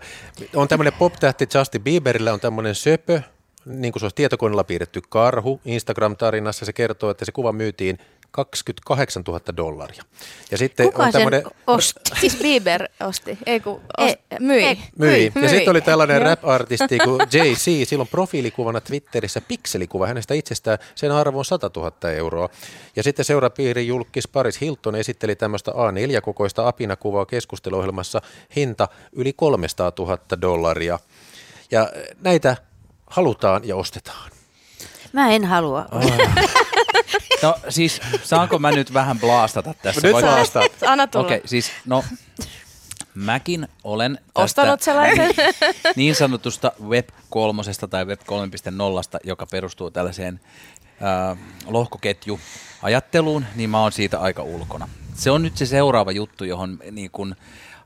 On tämmöinen pop-tähti Justin Bieberillä on tämmöinen söpö, niin kuin se olisi tietokoneella piirretty karhu. Instagram-tarinassa se kertoo, että se kuva myytiin 28 000 dollaria. Ja sitten Kuka on sen tämmöinen, osti? Siis Bieber osti, ei kun ost, myi. ei, Myi. Ja sitten oli tällainen rap-artisti kuin Jay-Z, silloin profiilikuvana Twitterissä pikselikuva hänestä itsestään, sen arvo on 100 000 euroa. Ja sitten seurapiiri julkis Paris Hilton esitteli tämmöistä A4-kokoista apinakuvaa keskusteluohjelmassa, hinta yli 300 000 dollaria. Ja näitä halutaan ja ostetaan. Mä en halua. No siis, saanko mä nyt vähän blaastata tässä? Nyt blaastaa. Anna tulla. Okei, okay, siis no, mäkin olen tästä Ostanut sellaisen. niin sanotusta Web 3 tai Web 3.0, joka perustuu tällaiseen äh, lohkoketjuajatteluun, niin mä oon siitä aika ulkona. Se on nyt se seuraava juttu, johon niin kun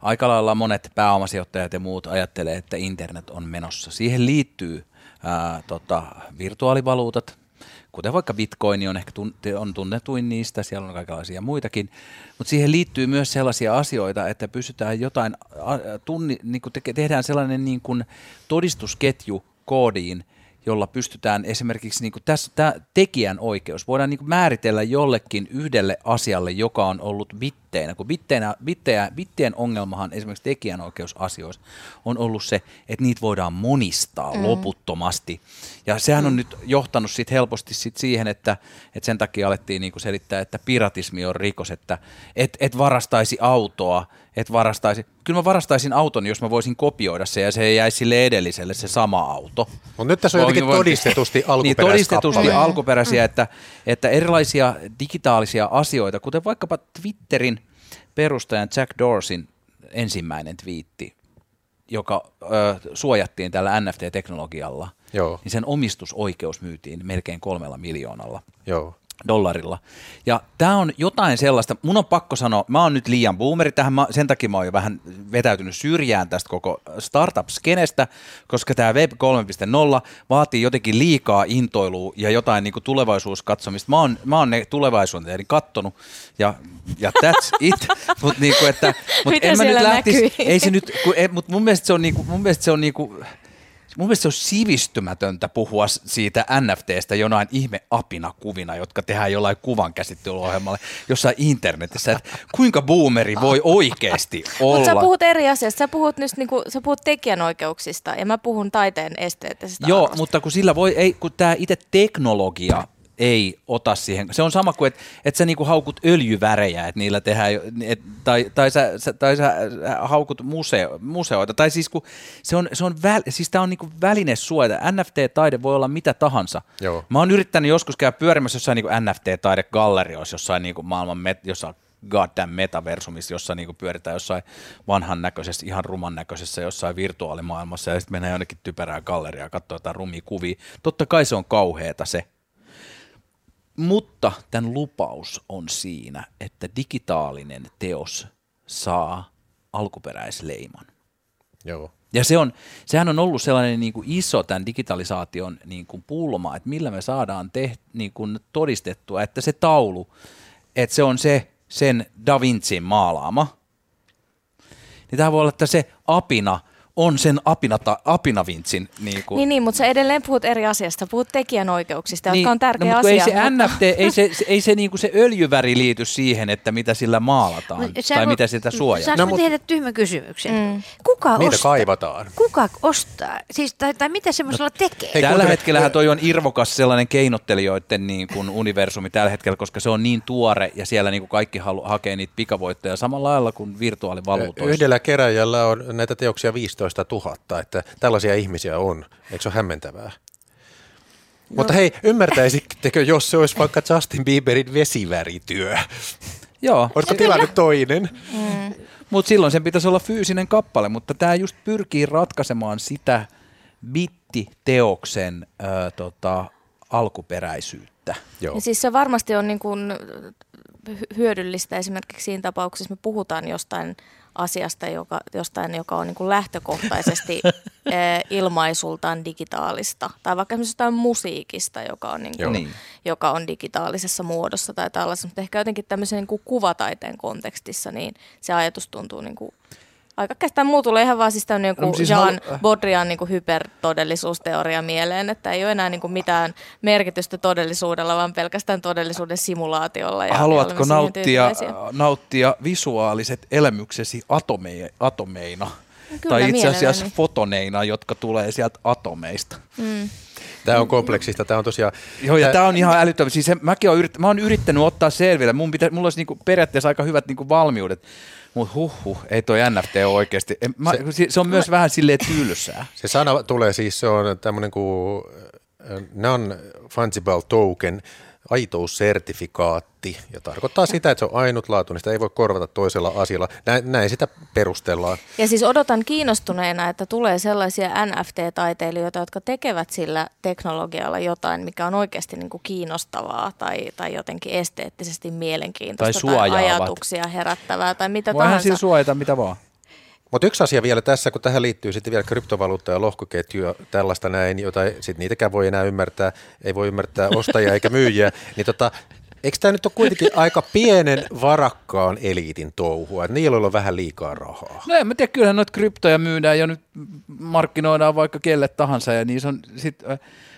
aika lailla monet pääomasijoittajat ja muut ajattelee, että internet on menossa. Siihen liittyy ää, tota, virtuaalivaluutat, kuten vaikka bitcoin on ehkä on tunnetuin niistä, siellä on kaikenlaisia muitakin, mutta siihen liittyy myös sellaisia asioita, että pystytään jotain, tunni, niin kuin teke, tehdään sellainen niin kuin todistusketju koodiin, jolla pystytään esimerkiksi niin kuin tässä tämä tekijän oikeus, voidaan niin kuin määritellä jollekin yhdelle asialle, joka on ollut bitteinä, kun bitteinä, bittejä, bittien ongelmahan esimerkiksi tekijänoikeusasioissa on ollut se, että niitä voidaan monistaa mm. loputtomasti. Ja sehän on nyt johtanut sit helposti sit siihen, että, että sen takia alettiin niin kuin selittää, että piratismi on rikos, että et, et varastaisi autoa, et varastaisi, kyllä mä varastaisin auton, jos mä voisin kopioida se ja se jäisi sille edelliselle se sama auto. Mutta nyt tässä on jotenkin Voin- todistetusti Niin, alkuperäiskappale. todistetusti alkuperäisiä, että, että erilaisia digitaalisia asioita, kuten vaikkapa Twitterin perustajan Jack Dorsin ensimmäinen twiitti, joka ö, suojattiin tällä NFT-teknologialla, Joo. niin sen omistusoikeus myytiin melkein kolmella miljoonalla Joo. Dollarilla. Ja tämä on jotain sellaista, mun on pakko sanoa, mä oon nyt liian boomeri tähän, mä, sen takia mä oon jo vähän vetäytynyt syrjään tästä koko startup-skenestä, koska tämä Web 3.0 vaatii jotenkin liikaa intoilua ja jotain niin kuin tulevaisuuskatsomista. Mä oon, mä oon ne tulevaisuuden kattonut ja, ja that's it, mutta niin kuin, että mut Miten en mä nyt näkyi? ei se nyt, kun, ei, mutta mun mielestä se on, niin kuin, mun mielestä se on niin kuin, Mun mielestä se on sivistymätöntä puhua siitä NFTstä jonain ihme apinakuvina, jotka tehdään jollain kuvan käsittelyohjelmalle jossain internetissä. Että kuinka boomeri voi oikeasti olla? Mutta sä puhut eri asiasta. Sä puhut, nyt, niinku, sä puhut tekijänoikeuksista ja mä puhun taiteen esteettisestä Joo, arvosta. mutta kun sillä voi, ei, kun tämä itse teknologia ei ota siihen. Se on sama kuin, että et sä niinku haukut öljyvärejä, että niillä tehdään, et, tai, tai, sä, sä, tai sä haukut museo, museoita. Tai siis kun se on, se on, väl, siis tää on niinku väline suojata. NFT-taide voi olla mitä tahansa. Joo. Mä oon yrittänyt joskus käydä pyörimässä jossain niinku NFT-taidegallerioissa, jossain niinku maailman met, jossain goddamn metaversumissa, jossa niinku pyöritään jossain vanhan näköisessä, ihan ruman näköisessä jossain virtuaalimaailmassa ja sitten mennään jonnekin typerään galleriaan ja katsoo jotain rumia kuvia. Totta kai se on kauheeta se. Mutta tämän lupaus on siinä, että digitaalinen teos saa alkuperäisleiman. Joo. Ja se on, sehän on ollut sellainen niin kuin iso tämän digitalisaation niin kuin pulma, että millä me saadaan teht, niin kuin todistettua, että se taulu, että se on se sen Da Vincin maalaama. Niin tämä voi olla, että se apina on sen apinata, apinavintsin. Niin kuin, Niin, niin, mutta sä edelleen puhut eri asiasta. Puhut tekijänoikeuksista, jotka on tärkeä no, mutta kun asia. Ei se mutta- NFT, ei se, se, ei se, niinku se öljyväri liity siihen, että mitä sillä maalataan sä tai vo- mitä sitä suojaa. Saanko No, no, mut- tehdä tyhmän kysymyksen? Mm. Kuka Niitä ostaa? kaivataan. Kuka ostaa? Siis, tai, tai mitä semmoisella tekee? Hei, Tällä hetkellä toi on irvokas sellainen keinottelijoiden niin kuin universumi tällä hetkellä, koska se on niin tuore ja siellä niin kuin kaikki halu, hakee niitä pikavoittoja samalla lailla kuin virtuaalivaluutoissa. Yhdellä keräjällä on näitä teoksia 15 000, että tällaisia ihmisiä on. Eikö se ole hämmentävää? No. Mutta hei, ymmärtäisittekö, jos se olisi vaikka Justin Bieberin vesivärityö? Joo, Olisiko tilanne toinen? mutta silloin sen pitäisi olla fyysinen kappale, mutta tämä just pyrkii ratkaisemaan sitä bittiteoksen ö, tota, alkuperäisyyttä. Joo. Ja siis se varmasti on niin kuin hyödyllistä esimerkiksi siinä tapauksessa, me puhutaan jostain asiasta, joka, jostain, joka on niin kuin lähtökohtaisesti ilmaisultaan digitaalista. Tai vaikka esimerkiksi jostain musiikista, joka on, niin kuin, niin. joka on digitaalisessa muodossa tai tällaisessa. Mutta ehkä jotenkin tämmöisen niin kuin kuvataiteen kontekstissa, niin se ajatus tuntuu niin kuin aika käsittää muu tulee ihan vaan siis tämmöinen no, siis Jean halu- Baudrillan niin hypertodellisuusteoria mieleen, että ei ole enää niin kuin mitään merkitystä todellisuudella, vaan pelkästään todellisuuden simulaatiolla. Ja Haluatko nauttia, nauttia visuaaliset elämyksesi atome, atomeina? Kyllä, tai itse asiassa fotoneina, jotka tulee sieltä atomeista. Mm. Tämä on kompleksista, tämä on tosiaan... Joo, ja tämä on ihan älyttömä. Siis mäkin olen yrittänyt, mä olen yrittänyt ottaa selville. Mun pitä, mulla olisi niinku periaatteessa aika hyvät niinku valmiudet mutta huh, ei toi NFT ole oikeasti. Mä, se, se on myös mä, vähän silleen tylsää. Se sana tulee siis, se on tämmöinen kuin äh, non-fungible token, aitoussertifikaatti ja tarkoittaa sitä, että se on ainutlaatuinen, sitä ei voi korvata toisella asialla. Näin, näin sitä perustellaan. Ja siis odotan kiinnostuneena, että tulee sellaisia NFT-taiteilijoita, jotka tekevät sillä teknologialla jotain, mikä on oikeasti niin kuin kiinnostavaa tai, tai jotenkin esteettisesti mielenkiintoista tai, tai ajatuksia herättävää tai mitä Voihan tahansa. Voihan suojata mitä vaan. Mutta yksi asia vielä tässä, kun tähän liittyy sitten vielä kryptovaluutta ja lohkoketju tällaista näin, jota sitten niitäkään voi enää ymmärtää, ei voi ymmärtää ostajia eikä myyjiä, niin tota, eikö tämä nyt ole kuitenkin aika pienen varakkaan eliitin touhua, että niillä on vähän liikaa rahaa? No en mä tiedä, kyllähän noita kryptoja myydään ja nyt markkinoidaan vaikka kelle tahansa ja niin on sit,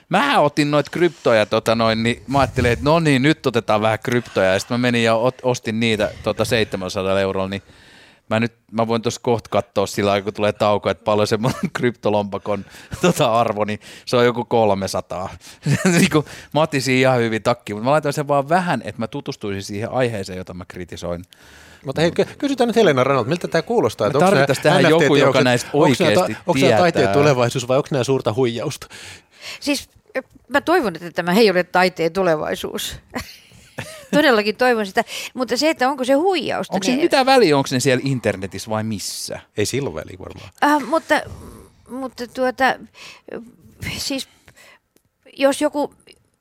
Mä otin noita kryptoja, tota noin, niin mä ajattelin, että no niin, nyt otetaan vähän kryptoja ja sitten mä menin ja ostin niitä tota 700 eurolla, niin Mä, nyt, mä voin tuossa kohta katsoa sillä aikaa, kun tulee tauko, että paljon se mun kryptolompakon tota arvo, niin se on joku 300. niin kuin, mä otin siihen ihan hyvin takki, mutta mä laitoin sen vaan vähän, että mä tutustuisin siihen aiheeseen, jota mä kritisoin. Mutta hei, kysytään nyt Helena Ranalta, miltä tämä kuulostaa? Me tarvitaan tähän joku, joka näistä oikeasti onko Onko tämä taiteen tulevaisuus vai onko nämä suurta huijausta? Siis mä toivon, että tämä ei ole taiteen tulevaisuus. Todellakin toivon sitä. Mutta se, että onko se huijausta. Onko se niin... mitä väliä, onko ne siellä internetissä vai missä? Ei silloin väliä varmaan. Uh, mutta, mutta tuota, siis jos joku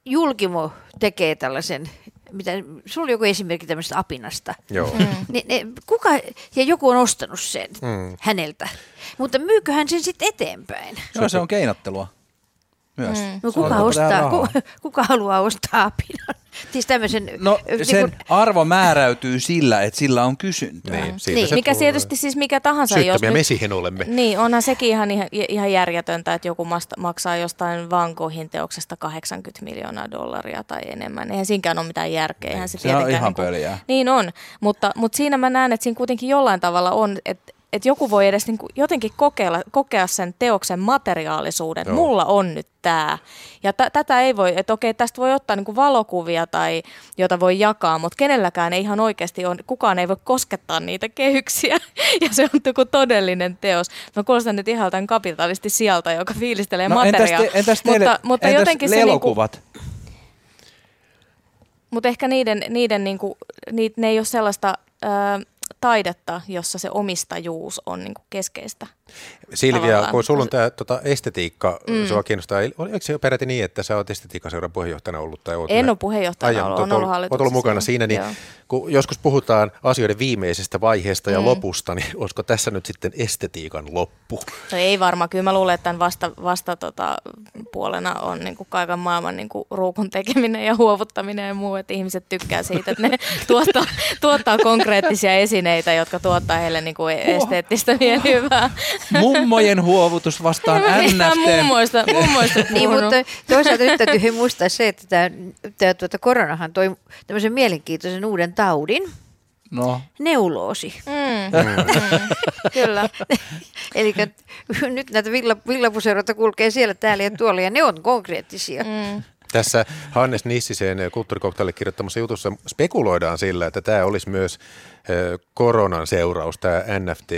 julkimo tekee tällaisen mitä, sulla oli joku esimerkki tämmöisestä apinasta. Joo. Mm. Ni, ne, kuka, ja joku on ostanut sen mm. häneltä, mutta myykö hän sen sitten eteenpäin? Joo, se on keinottelua myös. Mm. No kuka, ostaa, ku, kuka haluaa ostaa apinan? Siis tämmöisen, no niin sen kun... arvo määräytyy sillä, että sillä on kysyntää. Niin, niin. mikä tietysti siis mikä tahansa. jos me siihen olemme. Niin, onhan sekin ihan, ihan, järjetöntä, että joku maksaa jostain Van Goghin teoksesta 80 miljoonaa dollaria tai enemmän. Eihän siinäkään ole mitään järkeä. Eihän se, se on ihan niin, pöliä. Niin on, mutta, mutta siinä mä näen, että siinä kuitenkin jollain tavalla on, että että joku voi edes niin kuin jotenkin kokeilla, kokea sen teoksen materiaalisuuden. Joo. Mulla on nyt tämä. Ja t- tätä ei voi, että okei, tästä voi ottaa niin kuin valokuvia tai jota voi jakaa, mutta kenelläkään ei ihan oikeasti ole, kukaan ei voi koskettaa niitä kehyksiä. ja se on joku todellinen teos. Mä kuulostan nyt ihan tämän kapitalisti sieltä, joka fiilistelee no, materiaa. Entäs, te, entäs teille, mutta, mutta entäs jotenkin se elokuvat? Niin kuin, mutta ehkä niiden, niiden niin kuin, niitä, ne ei ole sellaista... Öö, taidetta, jossa se omistajuus on niin kuin keskeistä. Silvia, Tavallaan. kun sulla on tämä tota, estetiikka, mm. sua kiinnostaa, oliko se jo peräti niin, että sä oot estetiikkaseuran puheenjohtajana ollut? Tai en ole puheenjohtajana ollut, on ollut. Olet ollut mukana siinä, niin Joo. Kun joskus puhutaan asioiden viimeisestä vaiheesta ja mm. lopusta, niin olisiko tässä nyt sitten estetiikan loppu? No ei varmaan, kyllä mä luulen, että tämän vasta, vasta tota, puolena on niin kuin kaiken maailman niin kuin ruukun tekeminen ja huovuttaminen ja muu, että ihmiset tykkää siitä, että ne tuottaa, tuottaa konkreettisia esineitä, jotka tuottaa heille niin kuin esteettistä mielihyvää. Mummojen huovutus vastaan NFT. Mummoista, mummoista niin, mutta toisaalta nyt täytyy muistaa se, että tämä, tämä tuota, koronahan toi tämmöisen mielenkiintoisen uuden taudin. No. Neuloosi. Mm. Mm. Kyllä. Eli nyt näitä villa, villapuseroita kulkee siellä, täällä ja tuolla, ja ne on konkreettisia. Mm. Tässä Hannes Nissisen kulttuurikoktaille kirjoittamassa jutussa spekuloidaan sillä, että tämä olisi myös koronan seuraus, tämä NFT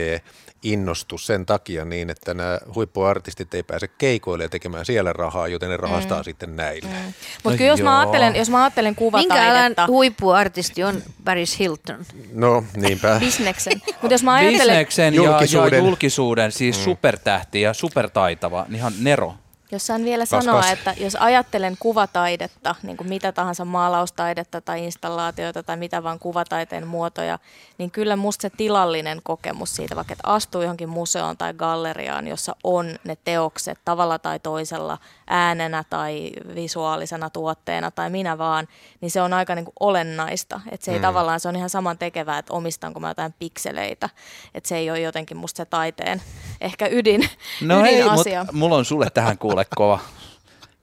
innostus sen takia niin, että nämä huippuartistit ei pääse keikoille tekemään siellä rahaa, joten ne rahastaa mm. sitten näille. Mm. Mutta no jos, mä ajattelen, jos mä ajattelen kuvataidetta... Minkä alan huippuartisti on Paris Hilton? No niinpä. Bisneksen. Mut jos mä ajattelen... Bisneksen ja julkisuuden, ja julkisuuden siis mm. supertähti ja supertaitava, niin ihan Nero. Jos saan vielä Kas, sanoa, kas. että jos ajattelen kuvataidetta, niin kuin mitä tahansa maalaustaidetta tai installaatioita tai mitä vaan kuvataiteen muotoja, niin kyllä musta se tilallinen kokemus siitä, vaikka että astuu johonkin museoon tai galleriaan, jossa on ne teokset tavalla tai toisella äänenä tai visuaalisena tuotteena tai minä vaan, niin se on aika niin kuin olennaista. Että se ei Mm. tavallaan, se on ihan saman tekevää, että omistanko mä jotain pikseleitä. Että se ei ole jotenkin musta se taiteen ehkä ydin, No ei, ydinasia. mutta mulla on sulle tähän kuule kova.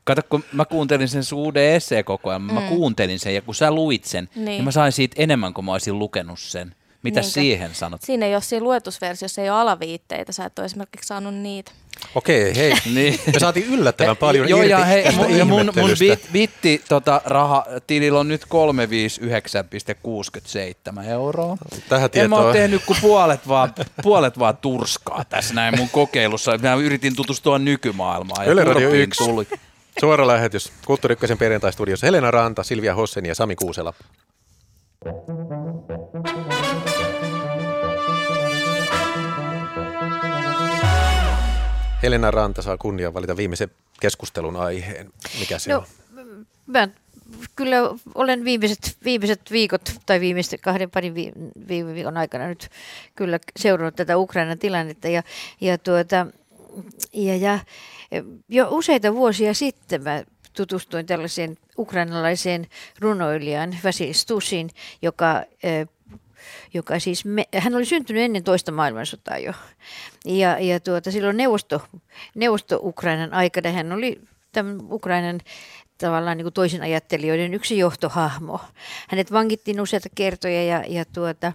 Kato, kun mä kuuntelin sen sun uuden esseen koko ajan, mä Mm. kuuntelin sen ja kun sä luit sen, niin, Niin. niin mä sain siitä enemmän kuin mä olisin lukenut sen. Mitä Niinkö? siihen sanot? Siinä ei ole siinä luetusversiossa ei ole alaviitteitä, sä et ole esimerkiksi saanut niitä. Okei, hei. Niin. Me saatiin yllättävän paljon Joo, ja, hei, ja mun, mun bit, bitti tota, raha tilillä on nyt 359,67 euroa. Tähän En mä tietoa. ole tehnyt kuin puolet vaan, puolet vaan turskaa tässä näin mun kokeilussa. Mä yritin tutustua nykymaailmaan. Yle Radio turpiin 1. tuli. Suora lähetys Kulttuuri Ykkösen perjantai-studiossa. Helena Ranta, Silvia Hossen ja Sami Kuusela. Helena Ranta saa kunnian valita viimeisen keskustelun aiheen. Mikä se No, on? mä kyllä olen viimeiset, viimeiset viikot tai viimeiset kahden parin vi, viime viikon aikana nyt kyllä seurannut tätä Ukrainan tilannetta ja, ja, tuota, ja, ja jo useita vuosia sitten mä tutustuin tällaiseen ukrainalaiseen runoilijaan Vasil Stusin, joka joka siis, me, hän oli syntynyt ennen toista maailmansotaa jo. Ja, ja tuota, silloin neuvosto, neuvosto-Ukrainan aikana hän oli tämän Ukrainan tavallaan niin kuin toisin ajattelijoiden yksi johtohahmo. Hänet vankittiin useita kertoja ja, ja, tuota,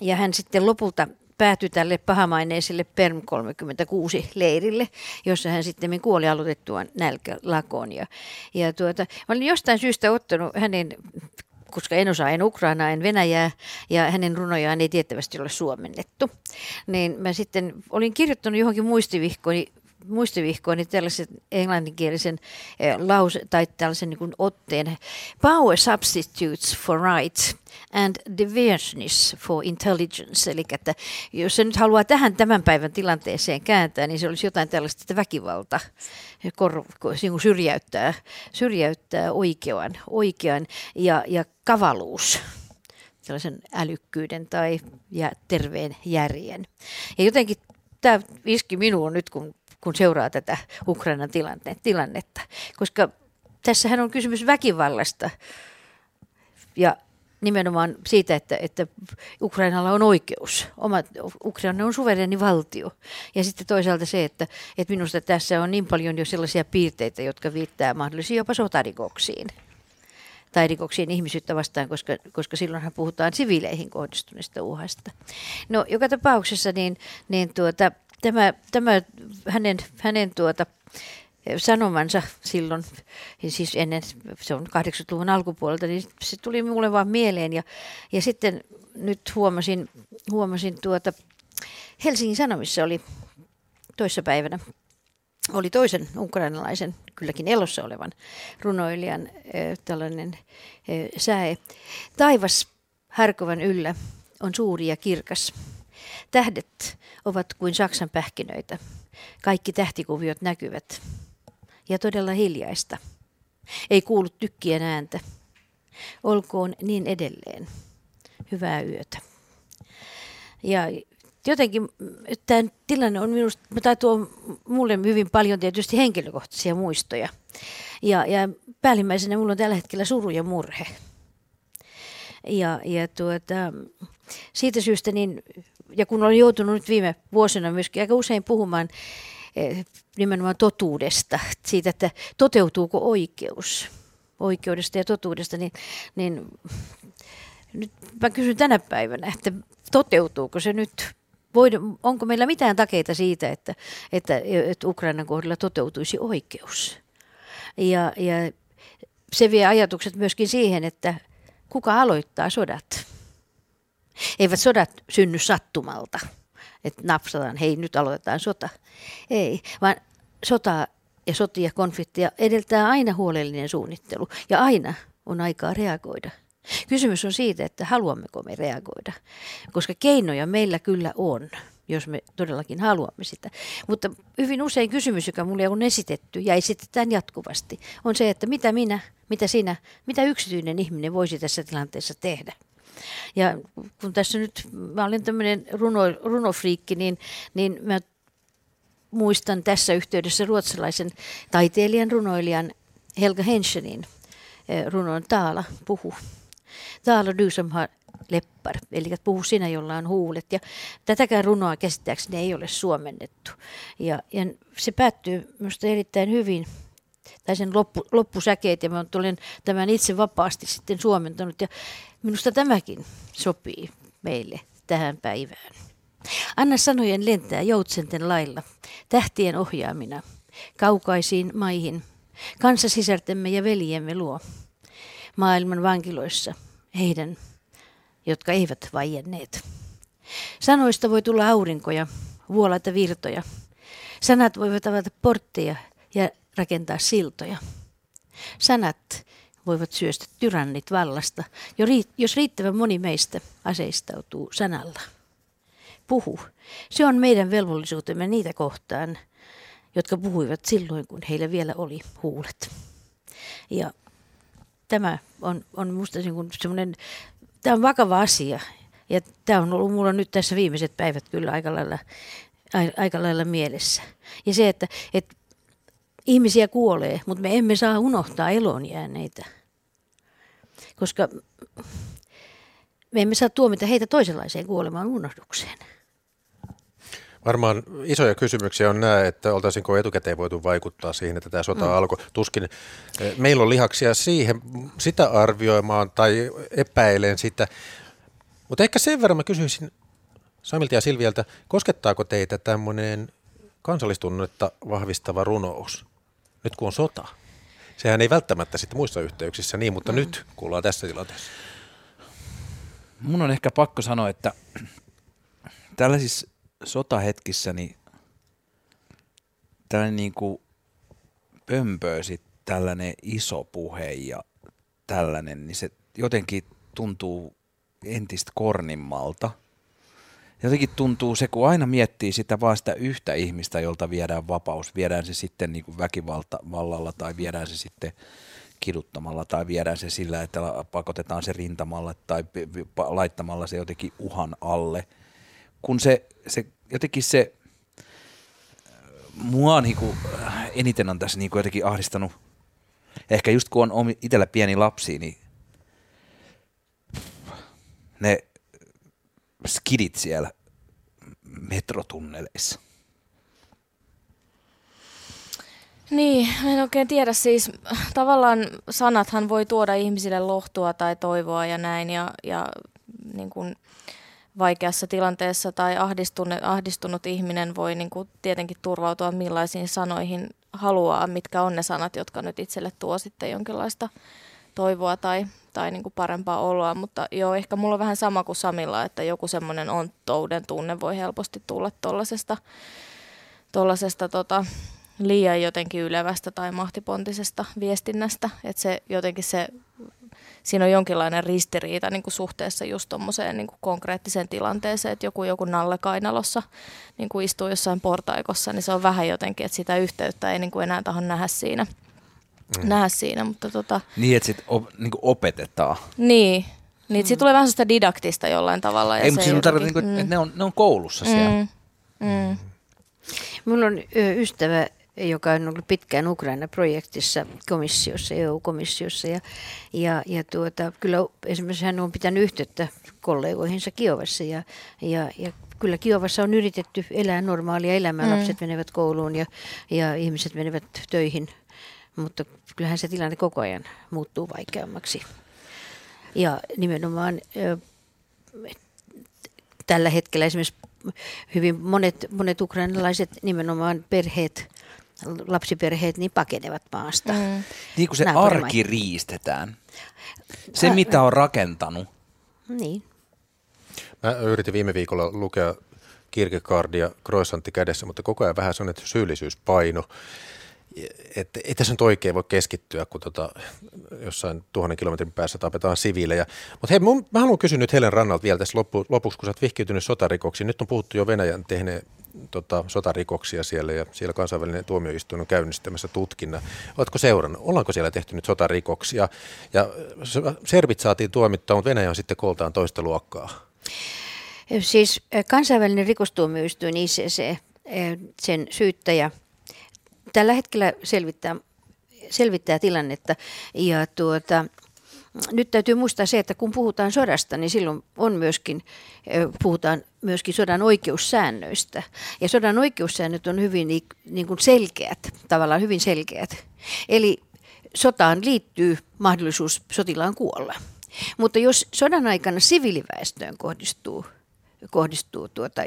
ja hän sitten lopulta päätyi tälle pahamaineiselle PERM 36 leirille, jossa hän sitten kuoli aloitettuaan nälkälakoon. Ja, ja tuota, mä olin jostain syystä ottanut hänen koska en osaa en Ukrainaa, en Venäjää ja hänen runojaan ei tiettävästi ole suomennettu, niin mä sitten olin kirjoittanut johonkin muistivihkooni muistivihkooni tällaisen englanninkielisen eh, lause tai tällaisen niin otteen Power substitutes for right and divisiveness for intelligence. Eli että jos se nyt haluaa tähän tämän päivän tilanteeseen kääntää, niin se olisi jotain tällaista, että väkivalta niin syrjäyttää, syrjäyttää oikean, oikean ja, ja kavaluus sellaisen älykkyyden tai ja terveen järjen. Ja jotenkin tämä iski minuun nyt, kun, kun seuraa tätä Ukrainan tilanne, tilannetta, koska tässähän on kysymys väkivallasta ja nimenomaan siitä, että, että Ukrainalla on oikeus. Oma, Ukraina on suvereni valtio. Ja sitten toisaalta se, että, että minusta tässä on niin paljon jo sellaisia piirteitä, jotka viittää mahdollisiin jopa sotarikoksiin tai rikoksiin ihmisyyttä vastaan, koska, koska silloinhan puhutaan siviileihin kohdistuneesta uhasta. No joka tapauksessa niin, niin tuota, tämä, tämä hänen, hänen tuota, sanomansa silloin, siis ennen, se on 80-luvun alkupuolelta, niin se tuli mulle vaan mieleen ja, ja sitten nyt huomasin, huomasin tuota, Helsingin Sanomissa oli toissapäivänä oli toisen ukrainalaisen, kylläkin elossa olevan runoilijan tällainen äh, säe. Taivas Harkovan yllä on suuri ja kirkas. Tähdet ovat kuin Saksan pähkinöitä. Kaikki tähtikuviot näkyvät. Ja todella hiljaista. Ei kuulu tykkien ääntä. Olkoon niin edelleen. Hyvää yötä. Ja jotenkin tämä tilanne on minusta, tai tuo mulle hyvin paljon tietysti henkilökohtaisia muistoja. Ja, ja päällimmäisenä mulla on tällä hetkellä suru ja murhe. Ja, ja tuota, siitä syystä, niin, ja kun olen joutunut nyt viime vuosina myöskin aika usein puhumaan eh, nimenomaan totuudesta, siitä, että toteutuuko oikeus, oikeudesta ja totuudesta, niin, niin nyt mä kysyn tänä päivänä, että toteutuuko se nyt voida, onko meillä mitään takeita siitä, että, että, että Ukrainan kohdalla toteutuisi oikeus? Ja, ja se vie ajatukset myöskin siihen, että kuka aloittaa sodat? Eivät sodat synny sattumalta, että napsataan, hei nyt aloitetaan sota. Ei, vaan sota ja sotia, konflikteja edeltää aina huolellinen suunnittelu ja aina on aikaa reagoida. Kysymys on siitä, että haluammeko me reagoida, koska keinoja meillä kyllä on. jos me todellakin haluamme sitä. Mutta hyvin usein kysymys, joka mulle on esitetty ja esitetään jatkuvasti, on se, että mitä minä, mitä sinä, mitä yksityinen ihminen voisi tässä tilanteessa tehdä. Ja kun tässä nyt, mä olen tämmöinen runo, runofriikki, niin, niin mä muistan tässä yhteydessä ruotsalaisen taiteilijan, runoilijan Helga Henschenin runon Taala puhu. Taala du som har leppar, eli puhu sinä, jolla on huulet. Ja tätäkään runoa käsittääkseni ei ole suomennettu. Ja, ja se päättyy minusta erittäin hyvin, tai sen loppu, loppusäkeet, ja mä olen tämän itse vapaasti sitten suomentanut. Ja minusta tämäkin sopii meille tähän päivään. Anna sanojen lentää joutsenten lailla, tähtien ohjaamina, kaukaisiin maihin, kanssasisärtemme ja veljemme luo, maailman vankiloissa, heidän, jotka eivät vaienneet. Sanoista voi tulla aurinkoja, vuolaita virtoja. Sanat voivat avata portteja ja rakentaa siltoja. Sanat voivat syöstä tyrannit vallasta, jos riittävän moni meistä aseistautuu sanalla puhu. Se on meidän velvollisuutemme niitä kohtaan, jotka puhuivat silloin, kun heillä vielä oli huulet. Ja tämä on, on minusta niin semmoinen, tämä on vakava asia. Ja tämä on ollut minulla nyt tässä viimeiset päivät kyllä aika lailla, aika lailla mielessä. Ja se, että, että ihmisiä kuolee, mutta me emme saa unohtaa elonjääneitä. Koska me emme saa tuomita heitä toisenlaiseen kuolemaan unohdukseen. Varmaan isoja kysymyksiä on nämä, että oltaisiinko etukäteen voitu vaikuttaa siihen, että tämä sota mm. alkoi. Tuskin eh, meillä on lihaksia siihen, sitä arvioimaan tai epäilen sitä. Mutta ehkä sen verran mä kysyisin Samilta ja Silvialta, koskettaako teitä tämmöinen kansallistunnetta vahvistava runous, nyt kun on sota? Sehän ei välttämättä sitten muissa yhteyksissä niin, mutta mm. nyt kuullaan tässä tilanteessa. Mun on ehkä pakko sanoa, että tällaisissa sotahetkissä niin tällainen niin kuin pömpöösi tällainen iso puhe ja tällainen, niin se jotenkin tuntuu entistä kornimmalta. Jotenkin tuntuu se, kun aina miettii sitä vaan sitä yhtä ihmistä, jolta viedään vapaus, viedään se sitten niin kuin väkivallalla tai viedään se sitten kiduttamalla tai viedään se sillä, että pakotetaan se rintamalla tai laittamalla se jotenkin uhan alle – kun se, se jotenkin se, mua niinku, eniten on tässä niinku jotenkin ahdistanut, ehkä just kun on itsellä pieni lapsi, niin ne skidit siellä metrotunneleissa. Niin, en oikein tiedä. Siis tavallaan sanathan voi tuoda ihmisille lohtua tai toivoa ja näin. Ja, ja niin kuin, vaikeassa tilanteessa tai ahdistunut, ahdistunut ihminen voi niin kuin tietenkin turvautua millaisiin sanoihin haluaa, mitkä on ne sanat, jotka nyt itselle tuo sitten jonkinlaista toivoa tai, tai niin kuin parempaa oloa. Mutta joo, ehkä mulla on vähän sama kuin Samilla, että joku semmoinen onttouden tunne voi helposti tulla tuollaisesta tollasesta, tota, liian jotenkin ylevästä tai mahtipontisesta viestinnästä. Että se jotenkin se siinä on jonkinlainen ristiriita niin kuin suhteessa just tuommoiseen niin kuin konkreettiseen tilanteeseen, että joku, joku Nalle Kainalossa niin kuin istuu jossain portaikossa, niin se on vähän jotenkin, että sitä yhteyttä ei niin kuin enää taho nähdä siinä. Mm. Nähdä siinä mutta tota, niin, että sitten op, niin opetetaan. Niin, niin mm. siitä tulee vähän sitä didaktista jollain tavalla. Ja ei, mutta siinä on niin kuin, mm. että ne on, ne on koulussa siellä. Mm. Mm. Mulla on ystävä, joka on ollut pitkään Ukraina-projektissa komissiossa, EU-komissiossa. Ja, ja, ja tuota, kyllä esimerkiksi hän on pitänyt yhteyttä kollegoihinsa Kiovassa ja, ja, ja kyllä Kiovassa on yritetty elää normaalia elämää. Mm. Lapset menevät kouluun ja, ja ihmiset menevät töihin, mutta kyllähän se tilanne koko ajan muuttuu vaikeammaksi. Ja nimenomaan tällä hetkellä esimerkiksi hyvin monet, monet ukrainalaiset nimenomaan perheet lapsiperheet niin pakenevat maasta. Mm. Niin kuin se arki riistetään. Se, mitä on rakentanut. Niin. Mä yritin viime viikolla lukea Kierkegaardia croissantti kädessä, mutta koko ajan vähän sellainen syyllisyyspaino. Että ei tässä nyt oikein voi keskittyä, kun tota, jossain tuhannen kilometrin päässä tapetaan siviilejä. Mutta hei, mun, mä haluan kysyä nyt Helen Rannalta vielä tässä loppu, lopuksi, kun sä oot vihkiytynyt sotarikoksiin. Nyt on puhuttu jo Venäjän tehneen tota, sotarikoksia siellä ja siellä kansainvälinen tuomioistuin on käynnistämässä tutkinnan. Oletko seurannut? Ollaanko siellä tehty nyt sotarikoksia? Ja servit saatiin tuomittaa, mutta Venäjä on sitten kooltaan toista luokkaa. Siis kansainvälinen rikostuomioistuin ICC, sen syyttäjä, tällä hetkellä selvittää, selvittää tilannetta ja tuota, nyt täytyy muistaa se, että kun puhutaan sodasta, niin silloin on myöskin, puhutaan myöskin sodan oikeussäännöistä. Ja sodan oikeussäännöt on hyvin niin kuin selkeät, tavallaan hyvin selkeät. Eli sotaan liittyy mahdollisuus sotilaan kuolla. Mutta jos sodan aikana siviiliväestöön kohdistuu, kohdistuu tuota,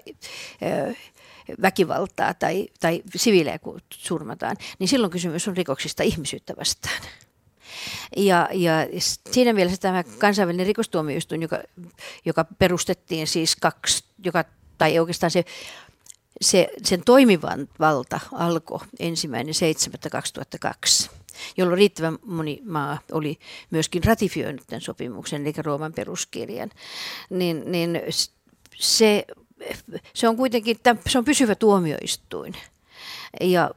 väkivaltaa tai, tai siviilejä surmataan, niin silloin kysymys on rikoksista ihmisyyttä vastaan. Ja, ja siinä mielessä tämä kansainvälinen rikostuomioistuin, joka, joka perustettiin siis kaksi, joka, tai oikeastaan se, se, sen valta alkoi ensimmäinen 7.2002 jolloin riittävän moni maa oli myöskin ratifioinut tämän sopimuksen, eli Rooman peruskirjan, niin, niin se, se on kuitenkin se on pysyvä tuomioistuin. Ja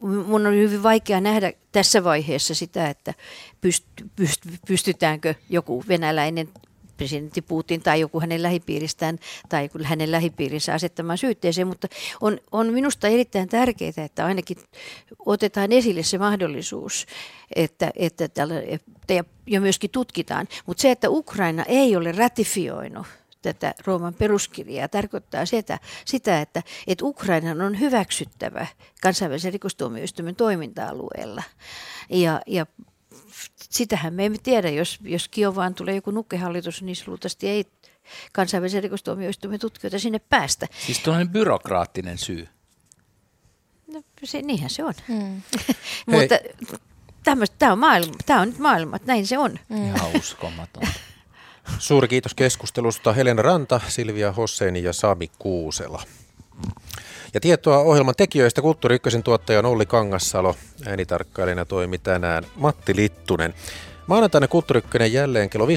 mun on hyvin vaikea nähdä tässä vaiheessa sitä, että pyst, pyst, pystytäänkö joku venäläinen presidentti Putin tai joku hänen lähipiiristään tai hänen lähipiirinsä asettamaan syytteeseen, mutta on, on minusta erittäin tärkeää, että ainakin otetaan esille se mahdollisuus, että, että tällä, ja myöskin tutkitaan. Mutta se, että Ukraina ei ole ratifioinut tätä Rooman peruskirjaa tarkoittaa sitä, sitä että, että Ukrainan on hyväksyttävä kansainvälisen rikostuomioistuimen toiminta-alueella. Ja, ja sitähän me emme tiedä, jos, jos Kiovaan tulee joku nukkehallitus, niin luultavasti ei kansainvälisen rikostuomioistuimen tutkijoita sinne päästä. Siis tuollainen byrokraattinen syy. No se, niinhän se on. Hmm. Mutta tämä on maailma, tämä on nyt maailma, näin se on. Ihan uskomaton. Suuri kiitos keskustelusta Helena Ranta, Silvia Hosseini ja Sami Kuusela. Ja tietoa ohjelman tekijöistä Kulttuuri Ykkösen tuottaja on Olli Kangassalo. Äänitarkkailijana toimi tänään Matti Littunen. Maanantaina Kulttuuri Ykkönen jälleen kello 15.02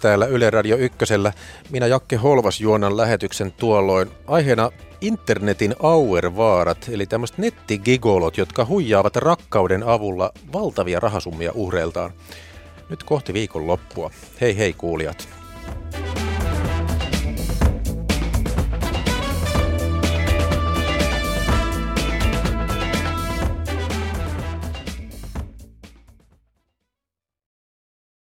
täällä Yle Radio Ykkösellä. Minä Jakke Holvas juonan lähetyksen tuolloin. Aiheena internetin auervaarat, eli tämmöiset nettigigolot, jotka huijaavat rakkauden avulla valtavia rahasummia uhreiltaan. Nyt kohti viikon loppua. Hei hei kuulijat.